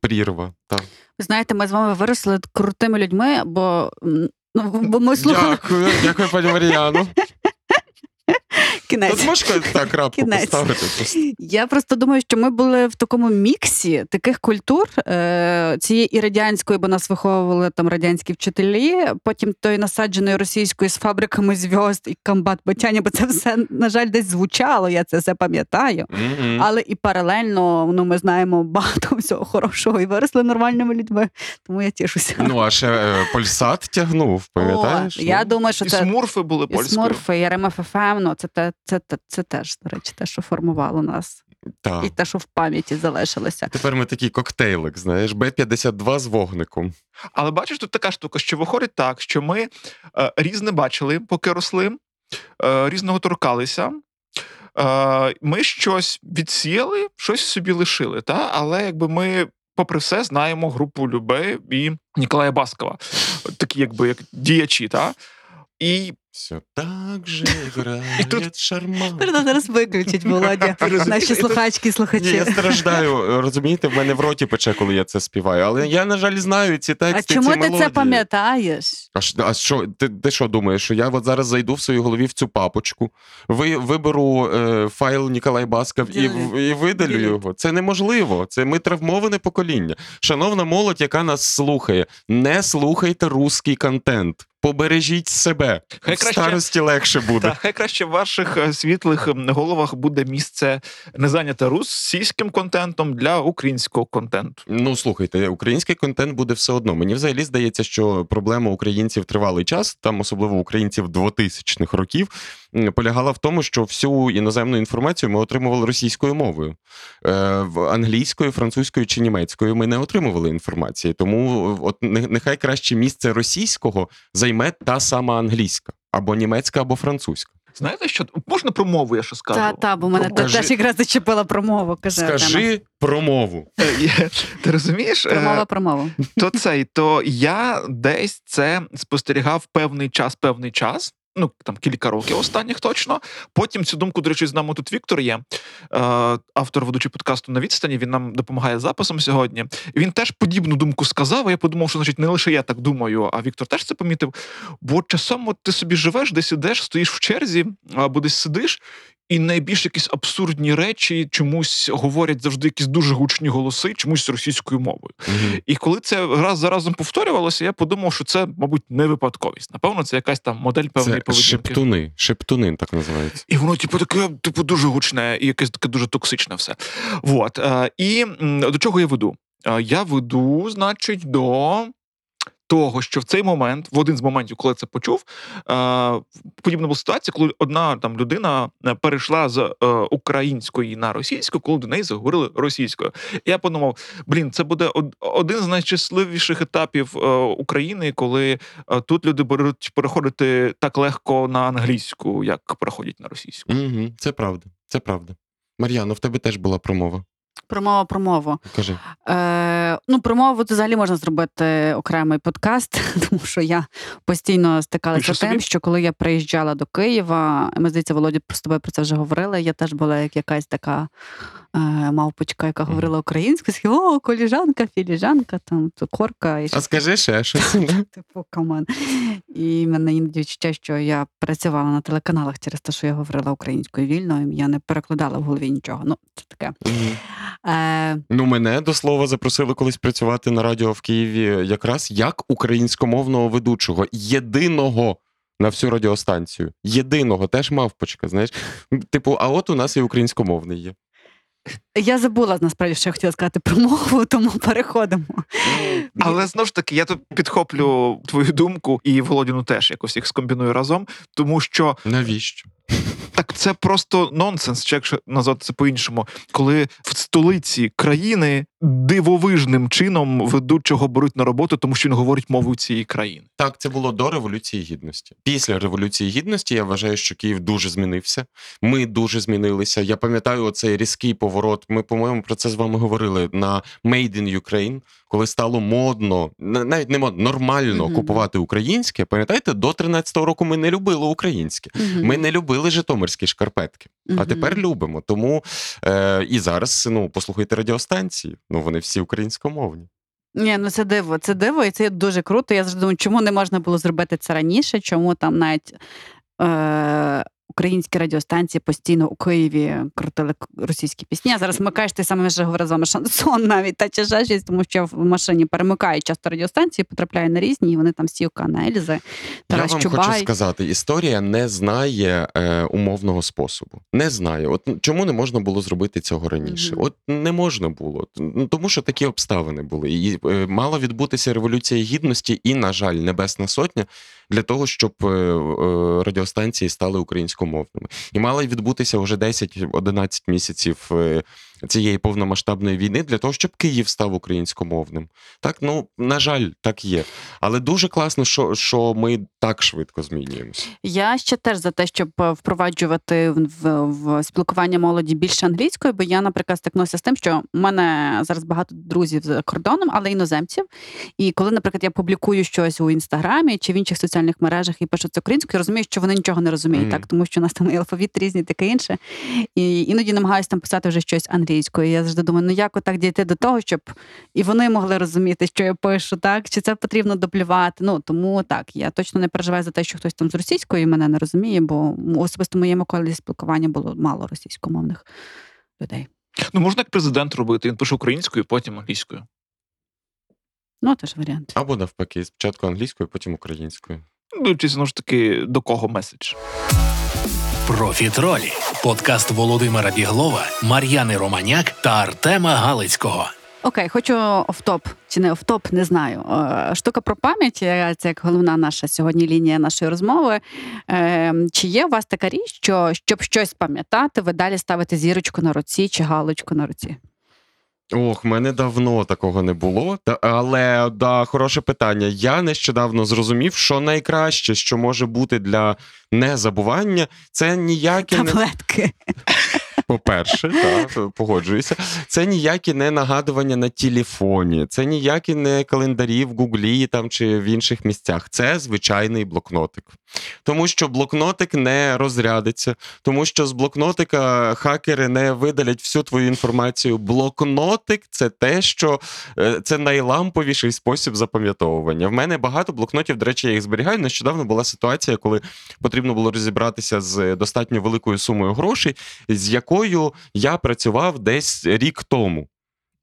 Прірва. Так. Ви знаєте, ми з вами виросли крутими людьми, бо, ну, бо ми слухали Дякую, дякую, пані Мар'яну. кінець. Тут можна так крапку Кінець. поставити. Просто. Я просто думаю, що ми були в такому міксі таких культур е, цієї і радянської, бо нас виховували там радянські вчителі, потім тої насадженої російської з фабриками зв'язд і комбат батяння, бо це все, на жаль, десь звучало, я це все пам'ятаю. Мгм. Але і паралельно ну, ми знаємо багато всього хорошого і виросли нормальними людьми. Тому я тішуся. Ну, а ще е, Polsat тягнув, пам'ятаєш? О, я Ну, думаю, що І це смурфи були і польською. смурфи, і RMF FM, ну це, те, це, це, це теж, до речі, те, що формувало нас, так. і те, що в пам'яті залишилося. Тепер ми такий коктейлик, знаєш, Б-52 з вогником. Але бачиш, тут така штука, що виходить так, що ми е, різне бачили, поки росли, е, різного торкалися. Е, ми щось відсіяли, щось собі лишили. Та? Але якби ми, попри все, знаємо групу Любе і Ніколая Баскова, такі, якби як діячі. Та? І Все так же грає тут- шарман. Треба зараз виключить, Володя. Наші слухачки і Ні, слухачі. я страждаю, розумієте, в мене в роті пече, коли я це співаю. Але я, на жаль, знаю ці А чому ці ти мелодії. це пам'ятаєш? А, а що, ти, ти що думаєш, що я от зараз зайду в своїй голові в цю папочку, ви, виберу е, файл Ніколай Басков і, і видалю його? Це неможливо. Це ми травмоване покоління. Шановна молодь, яка нас слухає, не слухайте русський контент. Побережіть себе. Хай краще- старості легше буде. Та хай краще в ваших е, світлих головах буде місце не зайняте російським контентом для українського контенту. Ну слухайте, український контент буде все одно. Мені взагалі здається, що проблема українців тривалий час, там особливо українців 2000-х років, полягала в тому, що всю іноземну інформацію ми отримували російською мовою. Е, в англійською, французькою чи німецькою ми не отримували інформації. Тому е, от нехай краще місце російського займе та сама англійська, або німецька, або французька. Знаєте, що можна про мову я ще скажу? Та, та, бо мене Кажи. теж якраз зачепила промову. Каже, Артема. Скажи про мову. Е, Ти розумієш? Е, про мову. то цей, то я десь це спостерігав певний час, певний час. Ну, там кілька років останніх точно. Потім цю думку, до речі, з нами тут Віктор є, е, автор ведучий подкасту на відстані. Він нам допомагає записом сьогодні. Він теж подібну думку сказав. А я подумав, що значить не лише я так думаю, а Віктор теж це помітив. Бо часом от ти собі живеш, десь ідеш, стоїш в черзі або десь сидиш, і найбільш якісь абсурдні речі чомусь говорять завжди якісь дуже гучні голоси, чомусь російською мовою. Мгм. І коли це раз за разом повторювалося, я подумав, що це, мабуть, не випадковість. Напевно, це якась там модель певної Це поведінки. шептуни. Шептуни так називається. І воно, типу, таке, типу, дуже гучне і якесь таке дуже токсичне все. Вот. Е, і до чого я веду? Е, я веду, значить, до. Того, що в цей момент, в один з моментів, коли це почув, е, подібна була ситуація, коли одна там людина е, перейшла з е, української на російську, коли до неї заговорили російською. Я подумав: блін, це буде один з найщасливіших етапів України, коли тут люди беруть переходити так легко на англійську, як переходять на російську. Угу, це правда, це правда. Мар'яно, в тебе теж була промова. Промова промову. Кажи. Е, ну, про мову це взагалі можна зробити окремий подкаст, тому що я постійно стикалася з тим, що коли я приїжджала до Києва, ми здається, Володя з тобою про це вже говорили. Я теж була як якась така е, мавпочка, яка говорила українською, о, коліжанка, філіжанка, там цукорка і А ще скажи ще щось. типу каман. І мене іноді відчуття, що я працювала на телеканалах через те, що я говорила українською вільно, і я не перекладала в голові нічого. Ну, це таке. Мгм. Е, Ну, мене до слова запросили колись працювати на радіо в Києві якраз як українськомовного ведучого, єдиного на всю радіостанцію. Єдиного, теж мавпочка, знаєш. Типу, а от у нас і українськомовний є. Я забула насправді, що я хотіла сказати про мову, тому переходимо. Але знову ж таки, я тут підхоплю твою думку і Володіну теж якось їх скомбіную разом, тому що Навіщо? Так це просто нонсенс, чи якщо назвати це по-іншому, коли в столиці країни дивовижним чином ведучого беруть на роботу, тому що він говорить мовою цієї країни. Так, це було до Революції Гідності. Після Революції Гідності я вважаю, що Київ дуже змінився. Ми дуже змінилися. Я пам'ятаю оцей різкий поворот. Ми, по-моєму, про це з вами говорили на Made in Ukraine, коли стало модно, навіть не модно, нормально Мгм. купувати українське. Пам'ятаєте, до 13-го року ми не любили українське. Ми не любили житомирські шкарпетки. А тепер любимо. Тому е, і зараз ну послухайте радіостанції. Ну вони всі українськомовні. Ні, ну це диво, це диво, і це дуже круто. Я завжди думаю, чому не можна було зробити це раніше, чому там навіть е, українські радіостанції постійно у Києві крутили російські пісні. А зараз вмикаєш, ти саме вже говорив з вами шансон навіть та чи ще тому що в машині перемикають часто радіостанції, потрапляє на різні, і вони там всі Ельзи, Тарас Я вам Чубай. хочу сказати, історія не знає е, умовного способу. Не знає. От чому не можна було зробити цього раніше? Мгм. От не можна було. Ну, Тому що такі обставини були. І е, мала відбутися революція гідності, і, на жаль, Небесна Сотня для того, щоб е, е, радіостанції стали українськомовними. І мала відбутися вже 10-11 місяців е, цієї повномасштабної війни для того, щоб Київ став українськомовним. Так, ну на жаль, так є. Але дуже класно, що, що ми так швидко змінюємося. Я ще теж за те, щоб е, впроваджувати в, в, в спілкування молоді більше англійською, бо я, наприклад, стикнулася з тим, що у мене зараз багато друзів за кордоном, але іноземців. І коли, наприклад, я публікую щось у інстаграмі чи в інших соціальних мережах і пишу це українською, я розумію, що вони нічого не розуміють, Мгм. так тому що у нас там і алфавіт різні, таке інше. І іноді намагаюся там писати вже щось англійською. Я завжди думаю, ну як отак дійти до того, щоб і вони могли розуміти, що я пишу, так чи це потрібно доплювати. Ну тому так, я точно не переживаю за те, що хтось там з російською мене не розуміє, бо особисто в моєму колі спілкування було мало російськомовних людей. Ну можна як президент робити. Він пише українською, потім англійською. Ну теж варіант. Або навпаки, спочатку англійською, потім українською. Дивлячись, знову ж таки, до кого меседж. Профітролі подкаст Володимира Біглова, Мар'яни Романяк та Артема Галицького. Окей, хочу офтоп чи не офтоп, не знаю. Е, Штука про пам'ять це як головна наша сьогодні лінія нашої розмови. Е, Чи є у вас така річ, що щоб щось пам'ятати, ви далі ставите зірочку на руці чи галочку на руці? Ох, мене давно такого не було. Та, але да, хороше питання. Я нещодавно зрозумів, що найкраще, що може бути для незабування, це ніякі не. По-перше, так, погоджуюся. Це ніякі не нагадування на телефоні, це ніякі не календарі в Гуглі там чи в інших місцях. Це звичайний блокнотик. Тому що блокнотик не розрядиться, тому що з блокнотика хакери не видалять всю твою інформацію. Блокнотик це те, що е, це найламповіший спосіб запам'ятовування. В мене багато блокнотів, до речі, я їх зберігаю. Нещодавно була ситуація, коли потрібно було розібратися з достатньо великою сумою грошей, з якою я працював десь рік тому.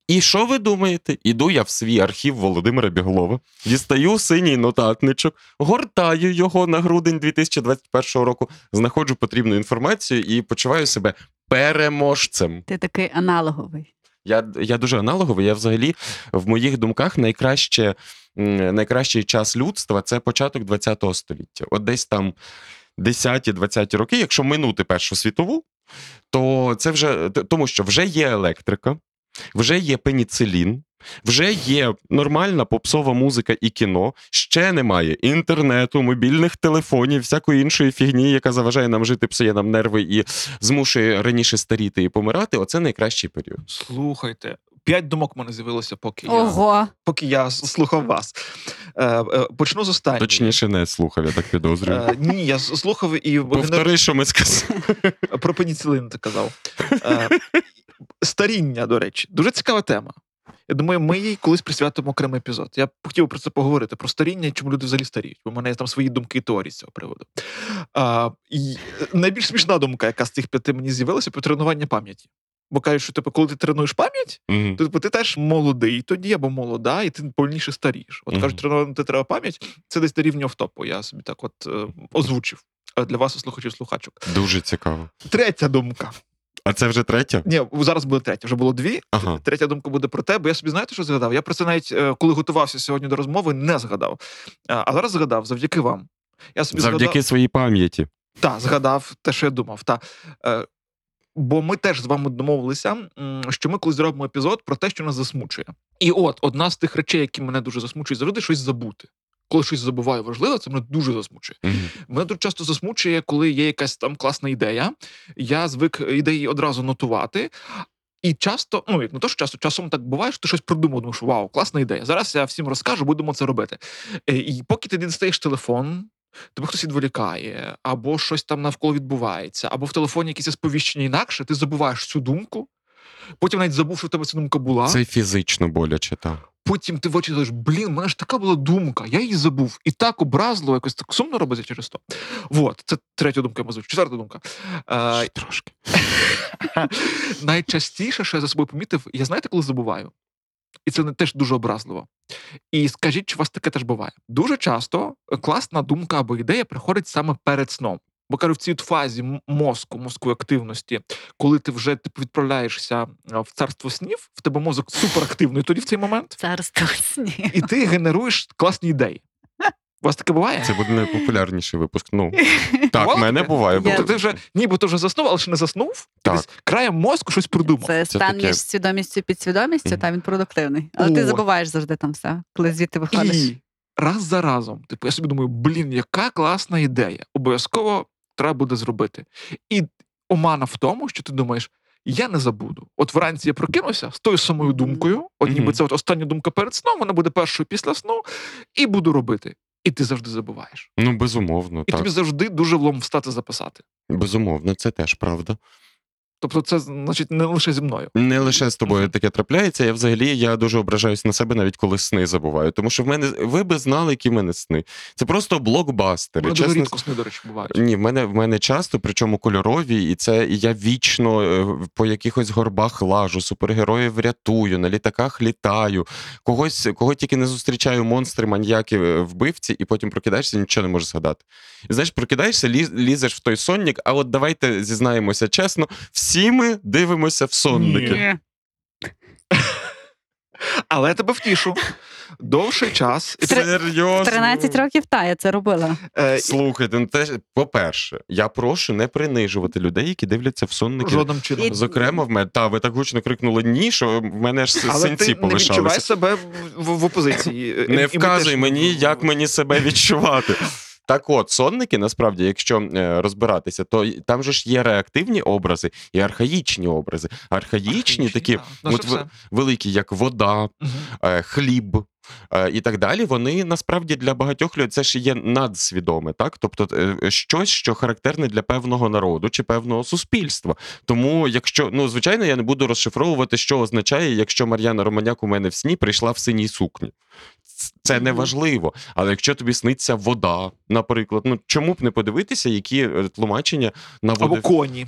І що ви думаєте? Іду я в свій архів Володимира Біглова, дістаю синій нотатничок, гортаю його на грудень 2021 року, знаходжу потрібну інформацію і почуваю себе переможцем. Ти такий аналоговий. Я, я дуже аналоговий. Я взагалі в моїх думках найкраще, найкращий час людства це початок ХХ століття. От десь там 10-20 роки, якщо минути Першу світову, то це вже тому, що вже є електрика, вже є пеніцилін. Вже є нормальна попсова музика і кіно, ще немає інтернету, мобільних телефонів, всякої іншої фігні, яка заважає нам жити, псує нам нерви і змушує раніше старіти і помирати. Оце найкращий період. Слухайте, п'ять думок в мене з'явилося, поки я, поки я слухав вас. Е, е, почну з останньої. Точніше, не слухав, я так підозрюю. Е, ні, я слухав і Повтори, що ми сказали. про пеніцилин ти казав. Е, старіння, до речі, дуже цікава тема. Я думаю, ми їй колись присвятимо окремий епізод. Я б хотів про це поговорити про старіння і чому люди взагалі старіють. Бо в мене є там свої думки і теорії з цього приводу. А, і найбільш смішна думка, яка з цих п'яти мені з'явилася, про тренування пам'яті. Бо кажуть, що типу, коли ти тренуєш пам'ять, Мгм. то типу, ти теж молодий тоді або молода, і ти повільніше старієш. От Мгм. кажуть, тренувати треба пам'ять. Це десь на рівні офтопу. Я собі так от е, озвучив. Е, Для вас, слухачів слухачок. Дуже цікаво. Третя думка. А це вже третя? Ні, зараз буде третя, вже було дві. Ага. Третя думка буде про те, бо я собі знаєте, що згадав? Я про це навіть е, коли готувався сьогодні до розмови, не згадав. А, а зараз згадав завдяки вам. Я собі Завдяки згадав, своїй пам'яті. та, згадав те, що я думав. Та. Бо ми теж з вами домовилися, що ми колись зробимо епізод про те, що нас засмучує. І от одна з тих речей, які мене дуже засмучують, завжди щось забути. Коли щось забуваю важливе, це мене дуже засмучує. Мгм. Мене дуже часто засмучує, коли є якась там класна ідея. Я звик ідеї одразу нотувати. І часто, ну як не то, що часто, часом так буває, що ти щось придумав, думаєш, вау, класна ідея. Зараз я всім розкажу, будемо це робити. Е, І поки ти дістаєш телефон, тебе хтось відволікає, або щось там навколо відбувається, або в телефоні якісь сповіщення інакше, ти забуваєш цю думку. Потім навіть забув, що в тебе ця думка була. Це фізично боляче, так. Потім ти в очі кажеш, блін, в мене ж така була думка, я її забув. І так образливо, якось так сумно робиться через то. Вот, це третя думка, я озвучу. Четверта думка. Е, Ще Трошки. найчастіше, що я за собою помітив, я знаєте, коли забуваю. І це не теж дуже образливо. І скажіть, чи у вас таке теж буває? Дуже часто класна думка або ідея приходить саме перед сном. Бо кажу, в цій фазі мозку, мозку, мозкової активності, коли ти вже типу, відправляєшся в царство снів, в тебе мозок суперактивний тоді в цей момент, царство снів. і ти генеруєш класні ідеї. У вас таке буває? Це буде найпопулярніший випуск. Ну так, в мене буває. Я- Тобто ти вже нібито вже заснув, але ще не заснув, Так. десь краєм мозку щось придумав. Це стан між свідомістю і підсвідомістю, та він продуктивний. Але ти забуваєш завжди там все, коли звідти виходиш. І раз за разом, типу, я собі думаю, блін, яка класна ідея. Обов'язково треба буде зробити. І омана в тому, що ти думаєш. Я не забуду. От вранці я прокинуся з тою самою думкою. От ніби це от остання думка перед сном, вона буде першою після сну, і буду робити. І ти завжди забуваєш. Ну, безумовно, І так. тобі завжди дуже влом встати записати. Безумовно, це теж правда. Тобто, це значить не лише зі мною. Не лише з тобою таке трапляється. Я взагалі я дуже ображаюсь на себе, навіть коли сни забуваю. Тому що в мене ви би знали, які в мене сни. Це просто блокбастери. Дуже Чесно, рідко сни, до речі, бувають. Ні, в мене в мене часто, причому кольорові, і це і я вічно е, по якихось горбах лажу, супергероїв рятую, на літаках літаю, когось, кого тільки не зустрічаю, монстри, маньяки, е, вбивці, і потім прокидаєшся, нічого не можеш згадати. І знаєш, прокидаєшся, лізеш в той сонник, а от давайте зізнаємося чесно, всі ми дивимося в сонники. Ні. Але я тебе втішу. Довший час. І Серйозно? 13 років та я це робила. е, Слухайте, ну теж, по-перше, я прошу не принижувати людей, які дивляться в сонники. жодним чином. І- Зокрема, в мене та ви так гучно крикнули ні, що в мене аж с- Але синці ти не відчувай полишалися. себе в, в опозиції. Не вказуй мені, як мені себе відчувати. Так от, сонники, насправді, якщо е, розбиратися, то там же ж є реактивні образи і архаїчні образи. Архаїчні, такі так. Наше от все. великі, як вода, е, хліб. е, І так далі, вони насправді для багатьох людей це ж є надсвідоме, так? Тобто щось, що характерне для певного народу чи певного суспільства. Тому, якщо ну звичайно, я не буду розшифровувати, що означає, якщо Мар'яна Романяк у мене в сні прийшла в синій сукні. Це не важливо. Але якщо тобі сниться вода, наприклад, ну чому б не подивитися, які е, тлумачення Або наводив, коні.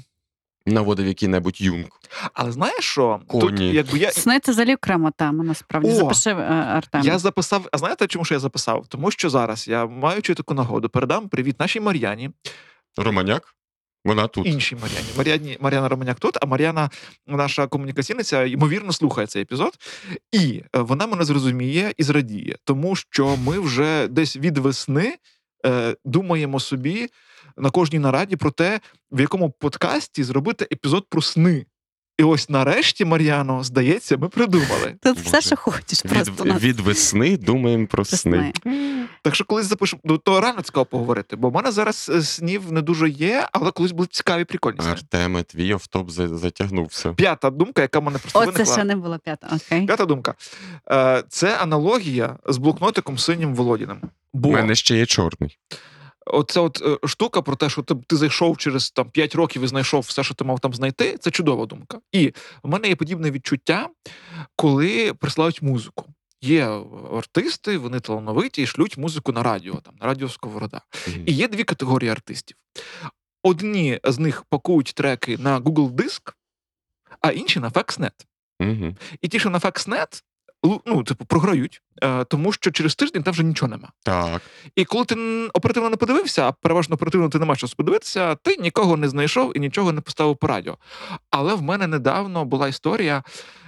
наводив який-небудь юнг. Але знаєш що? Тут, Коні. якби я, Сни, це взагалі окрема тема, насправді. О! Запиши е, Артем. я записав. А знаєте, чому що я записав? Тому що зараз я маючи таку нагоду, передам привіт нашій Мар'яні, Романяк? Вона тут. іншій Мар'яні. Мар'яні Мар'яна Романяк тут, а Мар'яна, наша комунікаційниця, ймовірно, слухає цей епізод. І е, вона мене зрозуміє і зрадіє, тому що ми вже десь від весни е, думаємо собі на кожній нараді про те, в якому подкасті зробити епізод про сни. І ось нарешті, Мар'яно, здається, ми придумали. Тут все, що хочеш, Від, просто нас від весни думаємо про сни. Так що колись запишемо, ну то рано цікаво поговорити, бо в мене зараз е, снів не дуже є, але колись були цікаві прикольні сни. Артеме, твій офтоп затягнувся. П'ята думка, яка мене просто О, це ще не була п'ята. Окей. П'ята думка. Е, Це аналогія з блокнотиком синім Володіним. Бо У мене ще є чорний. Оця от е, штука про те, що ти, ти зайшов через там 5 років і знайшов все, що ти мав там знайти, це чудова думка. І в мене є подібне відчуття, коли присилають музику. Є артисти, вони талановиті і шлють музику на радіо, там на радіо Сковорода. І є дві категорії артистів. Одні з них пакують треки на Google Диск, а інші на FaxNet. Угу. І ті, що на FaxNet, ну, типу, програють, е, тому що через тиждень там вже нічого нема. Так. І коли ти оперативно не подивився, а переважно оперативно ти не маєш часу подивитися, ти нікого не знайшов і нічого не поставив по радіо. Але в мене недавно була історія,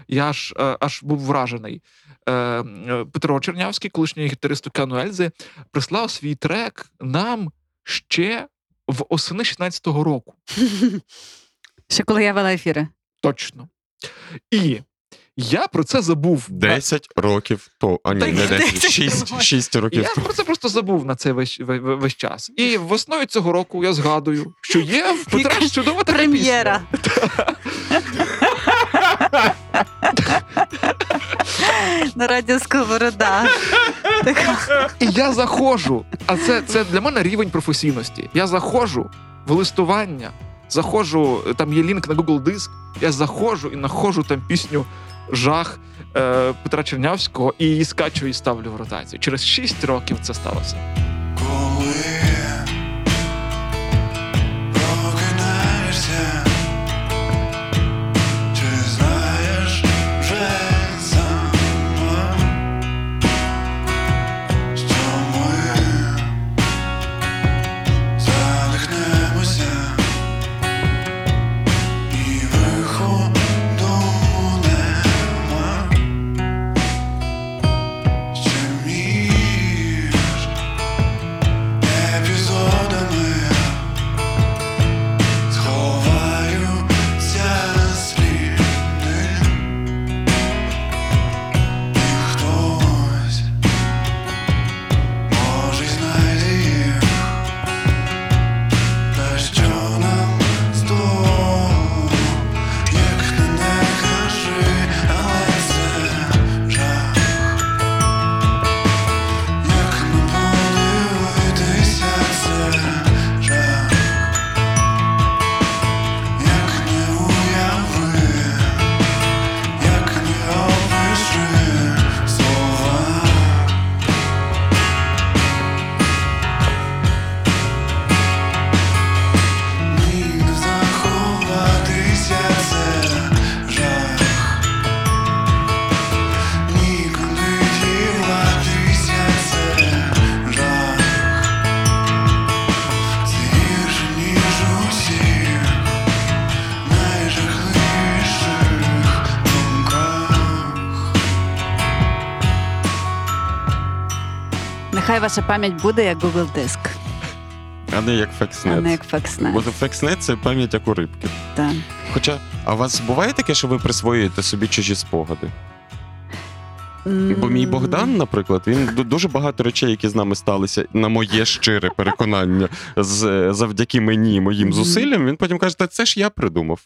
я аж, е, аж був вражений. Е, е, Петро Чернявський, колишній гітарист Океану Ельзи, прислав свій трек нам ще в осени 16-го року. Ще коли я вела ефіри. Точно. І я про це забув. 10 років то. А ні, не 10, 10 6, років. 6 років Я то. про це просто забув на цей весь, весь, весь час. І весною цього року я згадую, що є в Петра чудова така Прем'єра. На радіо Сковорода. І я заходжу. А це, це для мене рівень професійності. Я заходжу в листування, заходжу, там є лінк на Google Диск, я заходжу і знаходжу там пісню Жах е, Петра Чернявського і її скачую і ставлю в ротацію. Через 6 років це сталося. Ваша пам'ять буде як Google Диск, А не як а не як FaxNet. Бо FaxNet – це пам'ять як у рибки. Так. Хоча, а у вас буває таке, що ви присвоюєте собі чужі спогади? Бо мій Богдан, наприклад, він дуже багато речей, які з нами сталися, на моє щире переконання, з, завдяки мені, моїм зусиллям, він потім каже: Та це ж я придумав.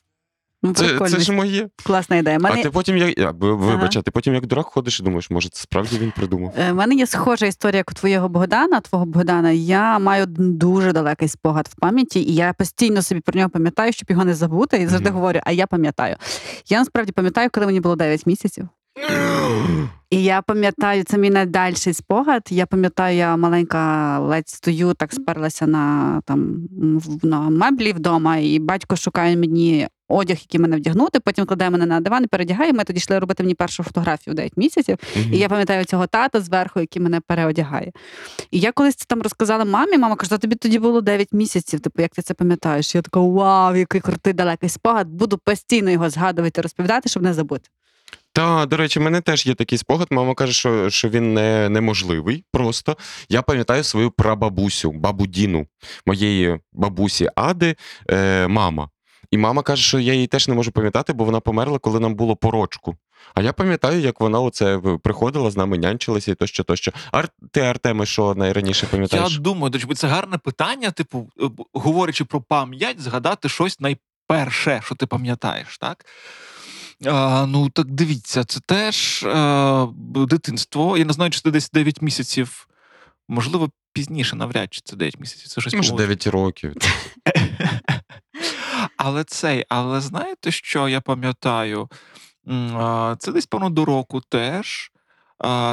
Ну, Це, прикольно. це ж моє. Класна ідея. А ти потім як. а, Вибач, Ага. ти потім як дурак ходиш і думаєш, може, це справді він придумав. У мене є схожа історія, як у твоєго Богдана, твого Богдана. Я маю дуже далекий спогад в пам'яті, і я постійно собі про нього пам'ятаю, щоб його не забути. І завжди Мгм. говорю, а я пам'ятаю. Я насправді пам'ятаю, коли мені було 9 місяців. І я пам'ятаю, це мій найдальший спогад. Я пам'ятаю, я маленька ледь стою, так сперлася на там на меблі вдома, і батько шукає мені одяг, який мене вдягнути. Потім кладе мене на диван і передягає. Ми тоді йшли робити мені першу фотографію 9 місяців. Мгм. І я пам'ятаю цього тата зверху, який мене переодягає. І я колись це там розказала мамі. Мама каже, тобі тоді було 9 місяців. Типу, як ти це пам'ятаєш? Я така, вау, який крутий далекий спогад. Буду постійно його згадувати, розповідати, щоб не забути. Та, до речі, в мене теж є такий спогад. Мама каже, що, що він не, неможливий. Просто я пам'ятаю свою прабабусю, бабу Діну, моєї бабусі Ади, е, мама. І мама каже, що я її теж не можу пам'ятати, бо вона померла, коли нам було порочку. А я пам'ятаю, як вона оце приходила з нами, нянчилася і тощо, тощо. Ар... Ти, Артеме, що найраніше пам'ятаєш? Я думаю, до це гарне питання. Типу, е, говорячи про пам'ять, згадати щось найперше, що ти пам'ятаєш, так? А, ну, так дивіться, це теж е, б- дитинство. Я не знаю, чи це десь 9 місяців. Можливо, пізніше, навряд чи це 9 місяців. Це щось Може, 9 років. але цей, але знаєте, що я пам'ятаю? Це десь, певно, до року теж.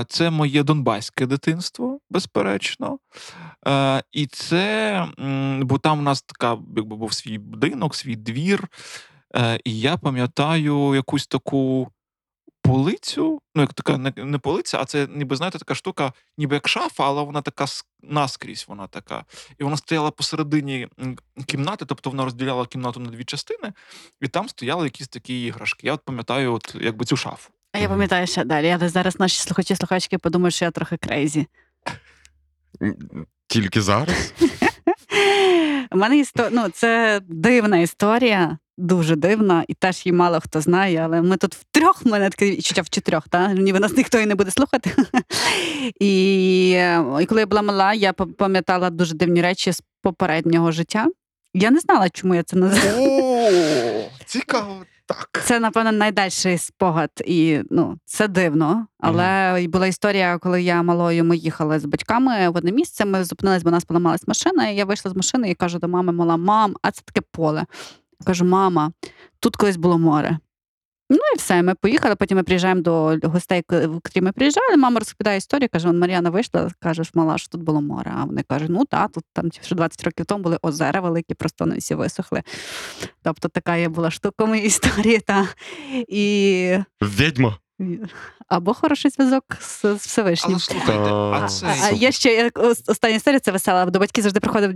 Це моє донбаське дитинство, безперечно. І це, бо там у нас така, якби був свій будинок, свій двір. Е, І я пам'ятаю якусь таку полицю. Ну, як така не, не полиця, а це ніби, знаєте, така штука, ніби як шафа, але вона така наскрізь, вона така. І вона стояла посередині кімнати, тобто вона розділяла кімнату на дві частини, і там стояли якісь такі іграшки. Я от пам'ятаю, от якби цю шафу. А я пам'ятаю ще далі. Я десь зараз наші слухачі слухачки подумають, що я трохи крейзі. Тільки зараз? У мене істо... ну, це дивна історія, дуже дивна, і теж її мало хто знає, але ми тут втрьох, в мене таке відчуття в чотирьох, та? ніби нас ніхто і не буде слухати. І, е, і коли я була мала, я пам'ятала дуже дивні речі з попереднього життя. Я не знала, чому я це називаю. Цікаво. Так. Це, напевно, найдальший спогад, і ну, це дивно. Але й була історія, коли я малою ми їхали з батьками в одне місце. Ми зупинились, бо у нас поламалась машина. І я вийшла з машини і кажу до мами: мала, мам, а це таке поле. Кажу, мама, тут колись було море. Ну і все, ми поїхали. Потім ми приїжджаємо до гостей, в котрі ми приїжджали. Мама розповідає історію, каже: Мар'яна вийшла, каже, мала, що тут було море. А вони кажуть, ну так, тут там ще 20 років тому були озера великі, просто вони всі висохли. Тобто така є була штука моєї історії. Та. І... Відьма. Або хороший зв'язок з, Всевишнім. Але слухайте, а це. А, а є ще остання історія, це весела. До батьків завжди приходив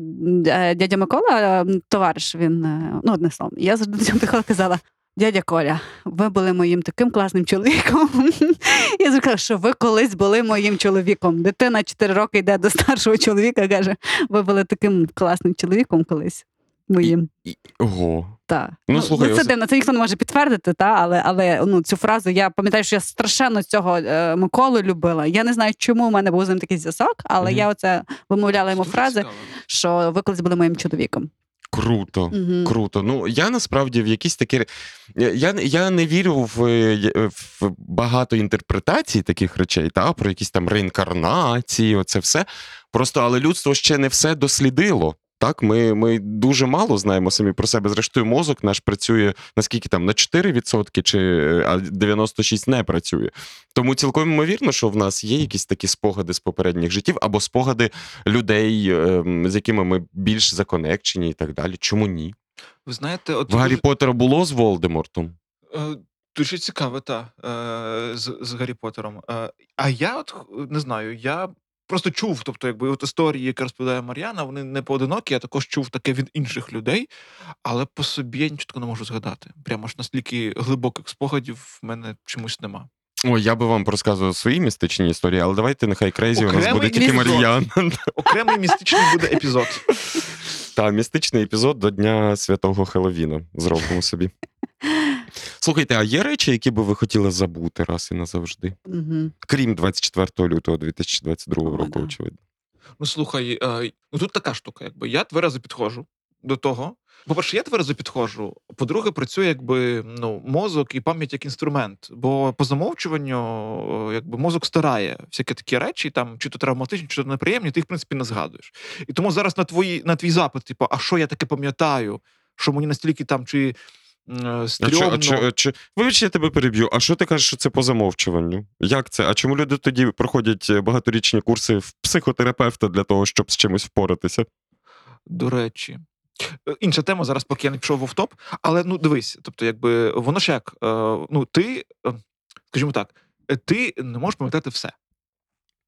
е, дядя Микола, товариш. Він е, ну одне слово. Я завжди до нього приходила казала. Дядя Коля, ви були моїм таким класним чоловіком. Я завжди що ви колись були моїм чоловіком. Дитина 4 роки йде до старшого чоловіка, каже, ви були таким класним чоловіком колись. Моїм. І- Ого. Так. Ну, слухай, це ось- дивно, це ніхто не може підтвердити, та, але, але ну, цю фразу я пам'ятаю, що я страшенно цього е, Миколу любила. Я не знаю, чому в мене був з ним такий зв'язок, але Мгм. я оце вимовляла йому фрази, цікаво. що ви колись були моїм чоловіком. Круто. Мгм. Круто. Ну я насправді в якісь такі. Я, я не вірю в, е, в багато інтерпретацій таких речей, та, про якісь там реінкарнації, оце все. Просто, але людство ще не все дослідило. Так, ми, ми дуже мало знаємо самі про себе. Зрештою, мозок наш працює наскільки там на 4% чи е, а 96% не працює. Тому цілком ймовірно, що в нас є якісь такі спогади з попередніх життів або спогади людей, ем, з якими ми більш законекчені і так далі. Чому ні? Ви знаєте, от В Гаррі дуже- Поттера було з Волдемортом. Е, Дуже цікаво, та е, з, з Гаррі Поттером. А я от не знаю, я просто чув, тобто, якби от історії, які розповідає Мар'яна, вони не поодинокі, я також чув таке від інших людей, але по собі я нічого не можу згадати. Прямо ж настільки глибоких спогадів в мене чомусь нема. Ой, я би вам розказував свої містичні історії, але давайте нехай crazy у нас буде тільки. Мар'яна. Окремий містичний буде епізод. Та містичний епізод до Дня Святого Хеловіна. Зробимо собі. Слухайте, а є речі, які би ви хотіли забути раз і назавжди? Угу. Крім 24 лютого 2022 О, року, да. очевидно. Ну слухай, е, ну тут така штука, якби я тверезо підходжу до того. По-перше, я тверезо підходжу. По-друге, працює якби ну мозок і пам'ять як інструмент. Бо по замовчуванню, е, якби мозок старає всякі такі речі, там чи то травматичні, чи то неприємні, ти їх в принципі не згадуєш. І тому зараз на твої на твій запит, типу, а що я таке пам'ятаю? Що мені настільки там чи стрьомно. а а. Вибач, я тебе переб'ю. А що ти кажеш, що це по замовчуванню? Як це? А чому люди тоді проходять е, багаторічні курси в психотерапевта для того, щоб з чимось впоратися? До речі. Е, Інша тема зараз, поки я не пішов в офтоп. Але ну дивись, тобто, якби воно ж як, е, ну ти, е, скажімо так, е, ти не можеш пам'ятати все.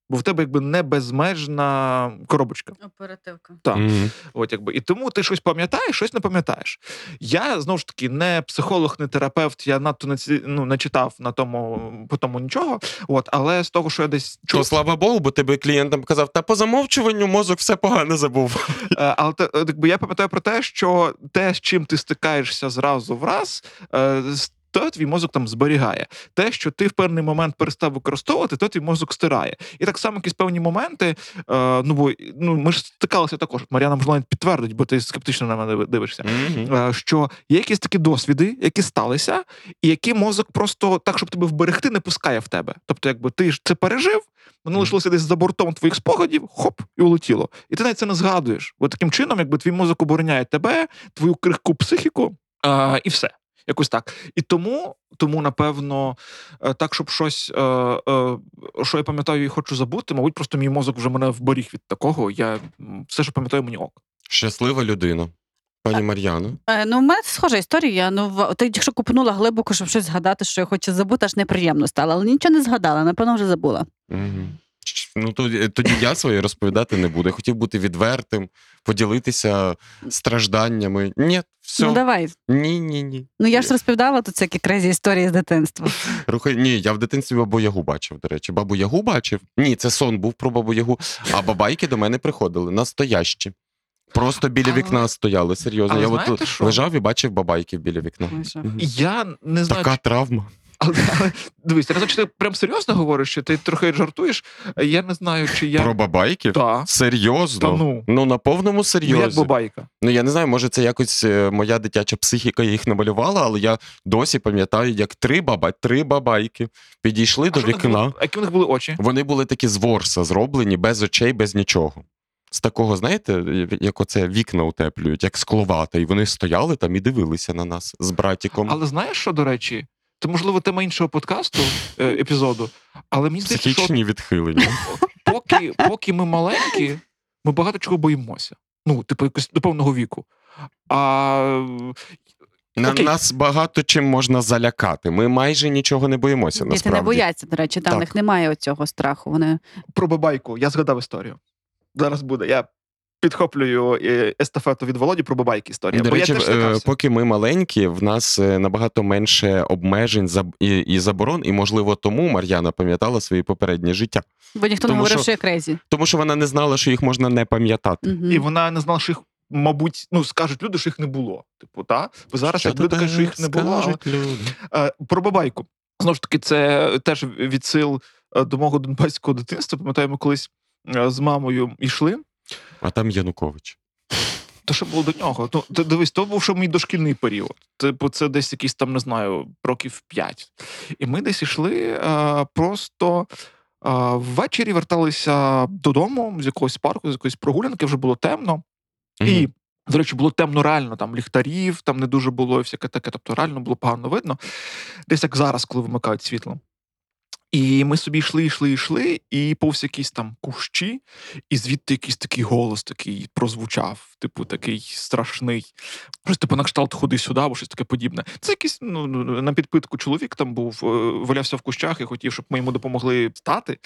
Бо в тебе якби не безмежна коробочка. Оперативка. Так. Мгм. От якби. І тому ти щось пам'ятаєш, щось не пам'ятаєш. Я знову ж таки не психолог, не терапевт, я надто не, ну, не читав на тому, по тому нічого. От, але з того, що я десь То чув, слава Богу, бо тебе клієнтам казав, та по замовчуванню мозок все погано забув. Е, Але якби я пам'ятаю про те, що те, з чим ти стикаєшся зразу в раз, е, з- то твій мозок там зберігає. Те, що ти в певний момент перестав використовувати, то твій мозок стирає. І так само якісь певні моменти. Е, ну бо ну ми ж стикалися також. Мар'яна можливо підтвердить, бо ти скептично на мене дивишся. Мгм. Е, Що є якісь такі досвіди, які сталися, і які мозок просто так, щоб тебе вберегти, не пускає в тебе. Тобто, якби ти ж це пережив, воно лишилося десь за бортом твоїх спогадів, хоп, і улетіло. І ти навіть це не згадуєш. Бо таким чином, якби твій мозок обороняє тебе, твою крихку психіку, а, і все. Якось так. І тому, тому напевно, е, так, щоб щось, е, е, що я пам'ятаю і хочу забути, мабуть, просто мій мозок вже мене вберіг від такого. Я все, що пам'ятаю, мені ок. Щаслива людина. Пані Мар'яно. Е, ну, у мене схожа історія. Ну, в- ти якщо купнула глибоко, щоб щось згадати, що я хочу забути, аж неприємно стало, але нічого не згадала, напевно, вже забула. Ч- Ну, тоді, тоді я своє розповідати не буду. Я хотів бути відвертим, поділитися стражданнями. Ні, все. Ну давай. Ні, ні, ні. Ну я ж розповідала тут всякі крезі історії з дитинства. Рухай, ні, я в дитинстві бабу Ягу бачив, до речі. Бабу Ягу бачив. Ні, це сон був про бабу Ягу. А бабайки до мене приходили настоящі. Просто біля Але- вікна стояли, серйозно. але я от знаєте що? лежав і бачив бабайки біля вікна. Я не знаю, Така травма. Але, але дивись, я чи ти прям серйозно говориш, чи ти трохи жартуєш. Я не знаю, чи я. Про бабайки? Та. Серйозно? Та ну. на повному Ну, як бабайка. Ну я не знаю, може це якось е, моя дитяча психіка їх намалювала, але я досі пам'ятаю, як три баба, три бабайки підійшли до А що них вікна. було- Які в них були очі? Вони були такі з ворса зроблені, без очей, без нічого. З такого, знаєте, як оце вікна утеплюють, як скловата, і вони стояли там і дивилися на нас з братіком. Але знаєш що, до речі? Це, можливо, тема іншого подкасту, е, епізоду. Але мені здається, що Психічні відхилення. поки, поки ми маленькі, ми багато чого боїмося. Ну, типу, якось до певного віку. А На Окей. нас багато чим можна залякати. Ми майже нічого не боїмося. Діти насправді. не бояться, до речі, там Так. них немає оцього страху. Вони про бабайку, я згадав історію. Зараз буде. Я підхоплюю е, естафету від Володі про бабайки історію. До бо речі, я теж е, поки ми маленькі, в нас е, набагато менше обмежень і, і заборон, і можливо тому Мар'яна пам'ятала своє попереднє життя, бо ніхто не говорив, що- я крезі. тому що вона не знала, що їх можна не пам'ятати. Мгм. І вона не знала, що їх, мабуть, ну скажуть люди, що їх не було. Типу, та? Бо зараз Що люди кажуть, що їх не було. скажуть люди? Е, Про бабайку. Знову ж таки, це теж від сил е, до мого донбаського дитинства. Пам'ятаю, ми колись з мамою йшли. А там Янукович. То що було до нього? Ну, ти дивись, то був ще мій дошкільний період. Типу, це десь якийсь там, не знаю, років 5. І ми десь йшли е, просто. е, Ввечері верталися додому з якогось парку, з якоїсь прогулянки, вже було темно. І, до речі, було темно реально, там ліхтарів, там не дуже було і всяке таке. Тобто реально було погано видно. Десь як зараз, коли вимикають світло. І ми собі йшли, йшли, йшли, і повз якісь там кущі, і звідти якийсь такий голос такий прозвучав, типу, такий страшний. Щось типу на кшталт ходи сюди, або щось таке подібне. Це якийсь ну, ну, на підпитку чоловік там був, е, валявся в кущах і хотів, щоб ми йому допомогли стати.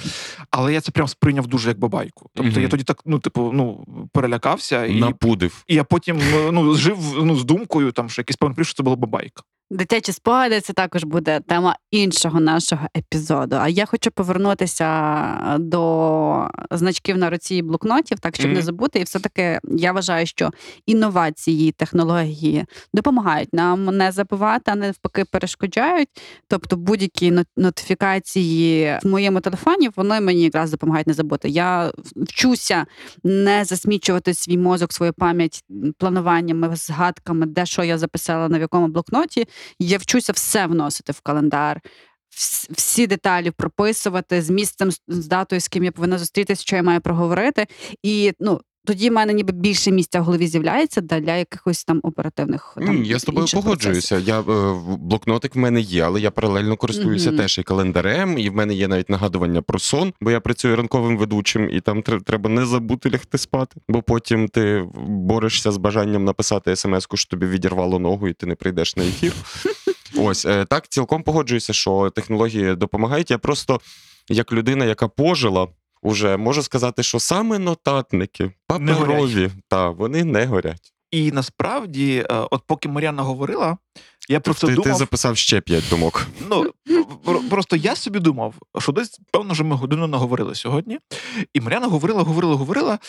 Але я це прям сприйняв дуже як бабайку. Тобто Мгм. я тоді так, ну, типу, ну, перелякався, і, Напудив. і я потім ну, жив ну, з думкою, там, що якийсь певний що це була бабайка. Дитячі спогади це також буде тема іншого нашого епізоду. А я хочу повернутися до значків на руці і блокнотів, так щоб Мгм. не забути. І все-таки я вважаю, що інновації, технології допомагають нам не забувати, а не навпаки перешкоджають. Тобто будь-які нотифікації в моєму телефоні вони мені якраз допомагають не забути. Я вчуся не засмічувати свій мозок, свою пам'ять плануваннями, згадками, де що я записала на в якому блокноті. Я вчуся все вносити в календар. Всі деталі прописувати з місцем, з- датою, з ким я повинна зустрітися, що я маю проговорити. І ну тоді в мене ніби більше місця в голові з'являється для якихось там оперативних там, я з тобою погоджуюся. Я е, блокнотик в мене є, але я паралельно користуюся Мгм. теж і календарем, і в мене є навіть нагадування про сон, бо я працюю ранковим ведучим, і там треба не забути лягти спати, бо потім ти борешся з бажанням написати смс-ку, що тобі відірвало ногу, і ти не прийдеш на ефір. Ось е, так, цілком погоджуюся, що технології допомагають. Я просто як людина, яка пожила. Уже можу сказати, що саме нотатники, Не паперові, та вони не горять. І насправді, е, от поки Мар'яна говорила, я про це ти, ти записав ще п'ять думок. Ну просто я собі думав, що десь певно, що ми годину наговорили сьогодні. І Мар'яна говорила, говорила, говорила.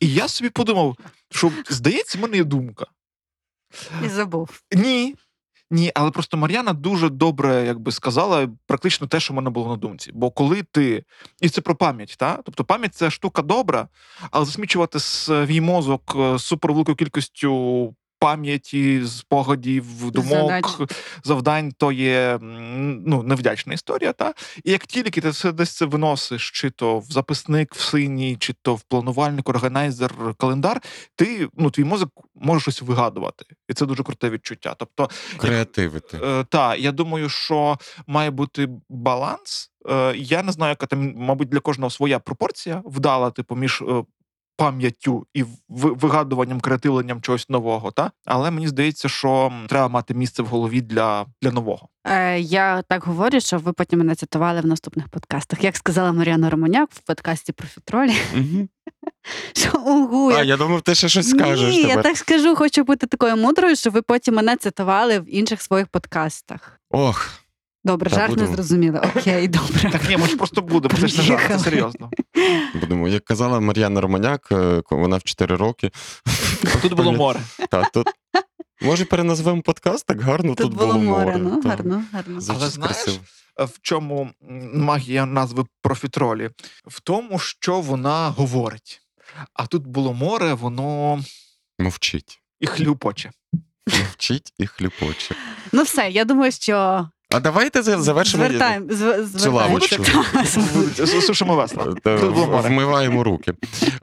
І я собі подумав, що здається, в мене є думка. І забув. Ні. Ні, але просто Мар'яна дуже добре якби сказала практично те, що в мене було на думці. Бо коли ти. І це про пам'ять, та? тобто пам'ять це штука добра, але засмічувати свій мозок з супервеликою кількістю пам'яті, спогадів, думок, Задач. завдань, то є ну, невдячна історія. Та? І як тільки ти це десь це виносиш, чи то в записник в синій, чи то в планувальник, органайзер, календар, ти ну, твій мозок може щось вигадувати. І це дуже круте відчуття. Тобто, Креативити. Е, та, я думаю, що має бути баланс. Е, я не знаю, яка там, мабуть, для кожного своя пропорція вдала, типу, між е, пам'яттю і ви- вигадуванням, креативленням чогось нового. Та? Але мені здається, що треба мати місце в голові для, для нового. Е, я так говорю, що ви потім мене цитували в наступних подкастах. Як сказала Мар'яна Романяк в подкасті про фітролі, що угу, А, я думав, ти ще щось скажеш. Ні, скажеш. я так скажу, хочу бути такою мудрою, що ви потім мене цитували в інших своїх подкастах. Ох, Добре, Та жарт не будемо. зрозуміли. Окей, добре. Так ні, ми ж просто будемо, це ж не жарт, це серйозно. будемо. Як казала Мар'яна Романяк, е, вона в 4 роки. Тут було море. Та, тут... Може, переназвемо подкаст? Так гарно тут, Тут було море. Ну, Та. гарно, гарно. Але знаєш. Е, В чому магія назви профітролі? В тому, що вона говорить. А тут було море, воно Мовчить. і хлюпоче. Мовчить і хлюпоче. Ну все, я думаю, що А давайте завершимо. звертаємо, зв- звертаємо. лавочку. Сушимо весла. Та, Тут було море. Вмиваємо руки.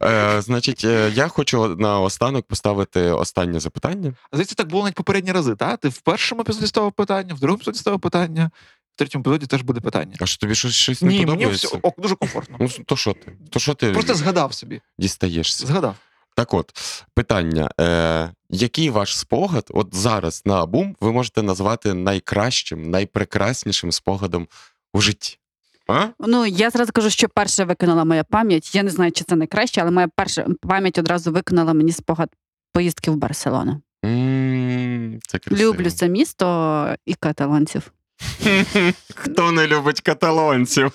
Е, значить, е, я хочу на останок поставити останнє запитання. Здається, так було навіть попередні рази, так? Ти в першому епізоді ставив питання, в другому епізоді ставив питання, в третьому епізоді теж буде питання. А що тобі щось, щось не Ні, мені подобається? все ок, дуже комфортно. Ну, то що ти? То що ти Просто згадав собі. дістаєшся? Згадав. Так от, питання: е, який ваш спогад, от зараз на бум, ви можете назвати найкращим, найпрекраснішим спогадом у житті? А? Ну, я зразу кажу, що перше виконала моя пам'ять. Я не знаю, чи це найкраще, але моя перша пам'ять одразу виконала мені спогад поїздки в Барселону. це красиво. Люблю це місто і каталонців. Хто не любить каталонців?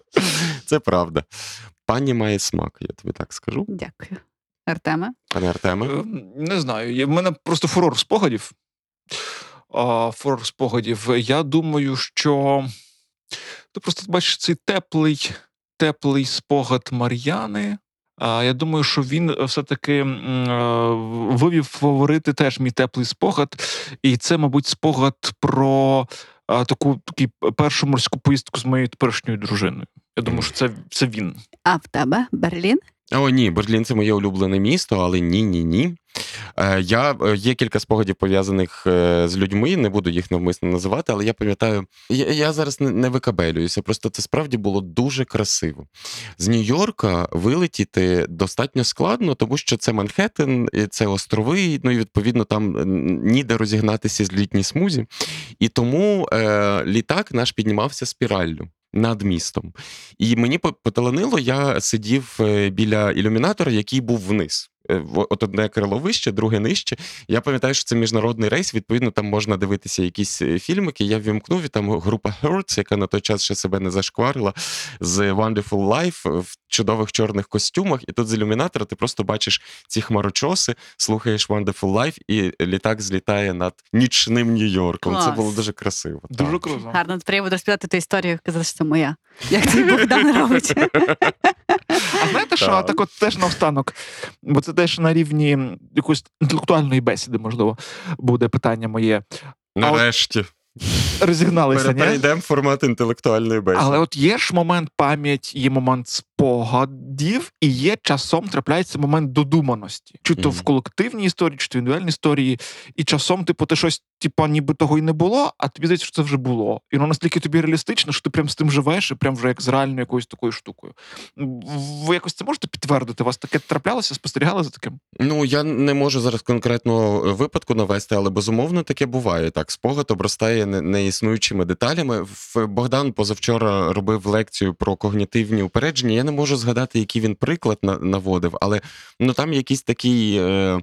Це правда. Пані має смак, я тобі так скажу. Дякую. Артеме? Пане Артеме. Е, Не знаю. В мене просто фурор спогадів. Фурор спогадів. Я думаю, що ти просто бачиш цей теплий, теплий спогад Мар'яни. А, Я думаю, що він все-таки е, вивів фаворити теж мій теплий спогад. І це, мабуть, спогад про таку такі першу морську поїздку з моєю теперішньою дружиною. Я думаю, що це, це він. А в тебе Берлін? О, ні, Берлін це моє улюблене місто, але ні, ні, ні. Е, Я е, є кілька спогадів пов'язаних е, з людьми, не буду їх навмисно називати, але я пам'ятаю, я, я зараз не, не викабелююся, просто це справді було дуже красиво. З Нью-Йорка вилетіти достатньо складно, тому що це Манхеттен, це острови, ну і відповідно там ніде розігнатися з літній смузі. І тому е, літак наш піднімався спіраллю. Над містом. І мені по- поталанило, я сидів е, біля ілюмінатора, який був вниз. Е, от одне крило вище, друге нижче. Я пам'ятаю, що це міжнародний рейс. Відповідно, там можна дивитися якісь е, фільмики. Я ввімкнув і там група Hertz, яка на той час ще себе не зашкварила, з Wonderful Life в чудових чорних костюмах. І тут з ілюмінатора ти просто бачиш ці хмарочоси, слухаєш Wonderful Life, і літак злітає над нічним Нью-Йорком. Це було дуже красиво. Дуже так. круто. Гарно треба буде розповідати ту історію, казати, що це моя. Як цей Богдан робить. А знаєте, що Так. от теж наостанок, бо це теж на рівні якоїсь інтелектуальної бесіди, можливо, буде питання моє. Нарешті Розігналися, ні? перейдемо в формат інтелектуальної бесіди. Але от є ж момент пам'ять, є момент спогадів, і є часом трапляється момент додуманості. Чи то в колективній історії, чи то в індивідуальній історії. І часом, типу, ти щось, типу, ніби того й не було, а тобі здається, що це вже було. І воно настільки тобі реалістично, що ти прям з тим живеш, і прям вже як з реальною якоюсь такою штукою. Ви якось це можете підтвердити? У вас таке траплялося, спостерігали за таким? Ну я не можу зараз конкретно випадку навести, але безумовно таке буває. Так, спогад обростає неіснуючими деталями. Богдан позавчора робив лекцію про когнітивні упередження. Я не можу згадати, який він приклад наводив, але ну там якийсь такий. Е-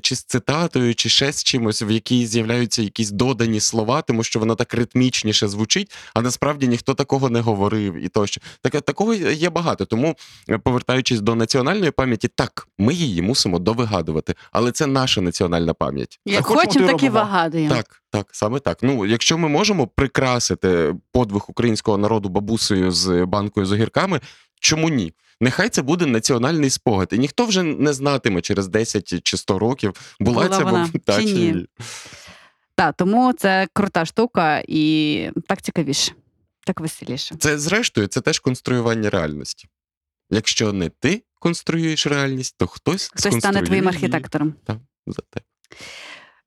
чи з цитатою, чи ще з чимось, в якій з'являються якісь додані слова, тому що воно так ритмічніше звучить, а насправді ніхто такого не говорив і тощо. Так, такого є багато. Тому Е, повертаючись до національної пам'яті, так, ми її мусимо довигадувати, але це наша національна пам'ять. Як хочемо, хочемо, так і вигадуємо. Так, так, саме так. Ну, якщо ми можемо прикрасити подвиг українського народу бабусею з банкою з огірками, чому ні? Нехай це буде національний спогад, і ніхто вже не знатиме через 10 чи 100 років, була, Була ця вона та, чи ні. ні. Так, тому це крута штука і так цікавіше, так веселіше. Це зрештою, це теж конструювання реальності. Якщо не ти конструюєш реальність, то хтось Хтось стане твоїм архітектором. за тебе.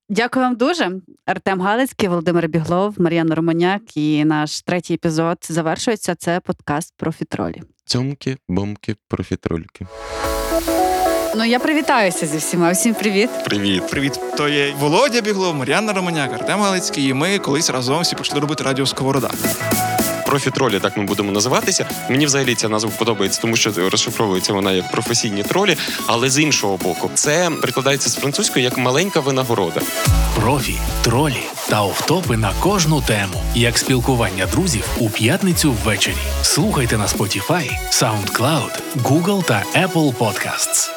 Дякую вам дуже. Артем Галицький, Володимир Біглов, Мар'яна Романяк. І наш третій епізод завершується. Це подкаст про фітролі. Цьомки, бомки, профітрольки. Ну я привітаюся зі всіма. Всім привіт. Привіт. Привіт, то є Володя Біглов, Мар'яна Романяк, Артем Галицький, і ми колись разом всі почали робити радіо Сковорода. Профі-тролі, так ми будемо називатися. Мені взагалі ця назва подобається, тому що розшифровується вона як професійні тролі, але з іншого боку, це прикладається з французької як маленька винагорода. Профі, тролі та офтопи на кожну тему, як спілкування друзів у п'ятницю ввечері. Слухайте на Spotify, SoundCloud, Google та Apple Podcasts.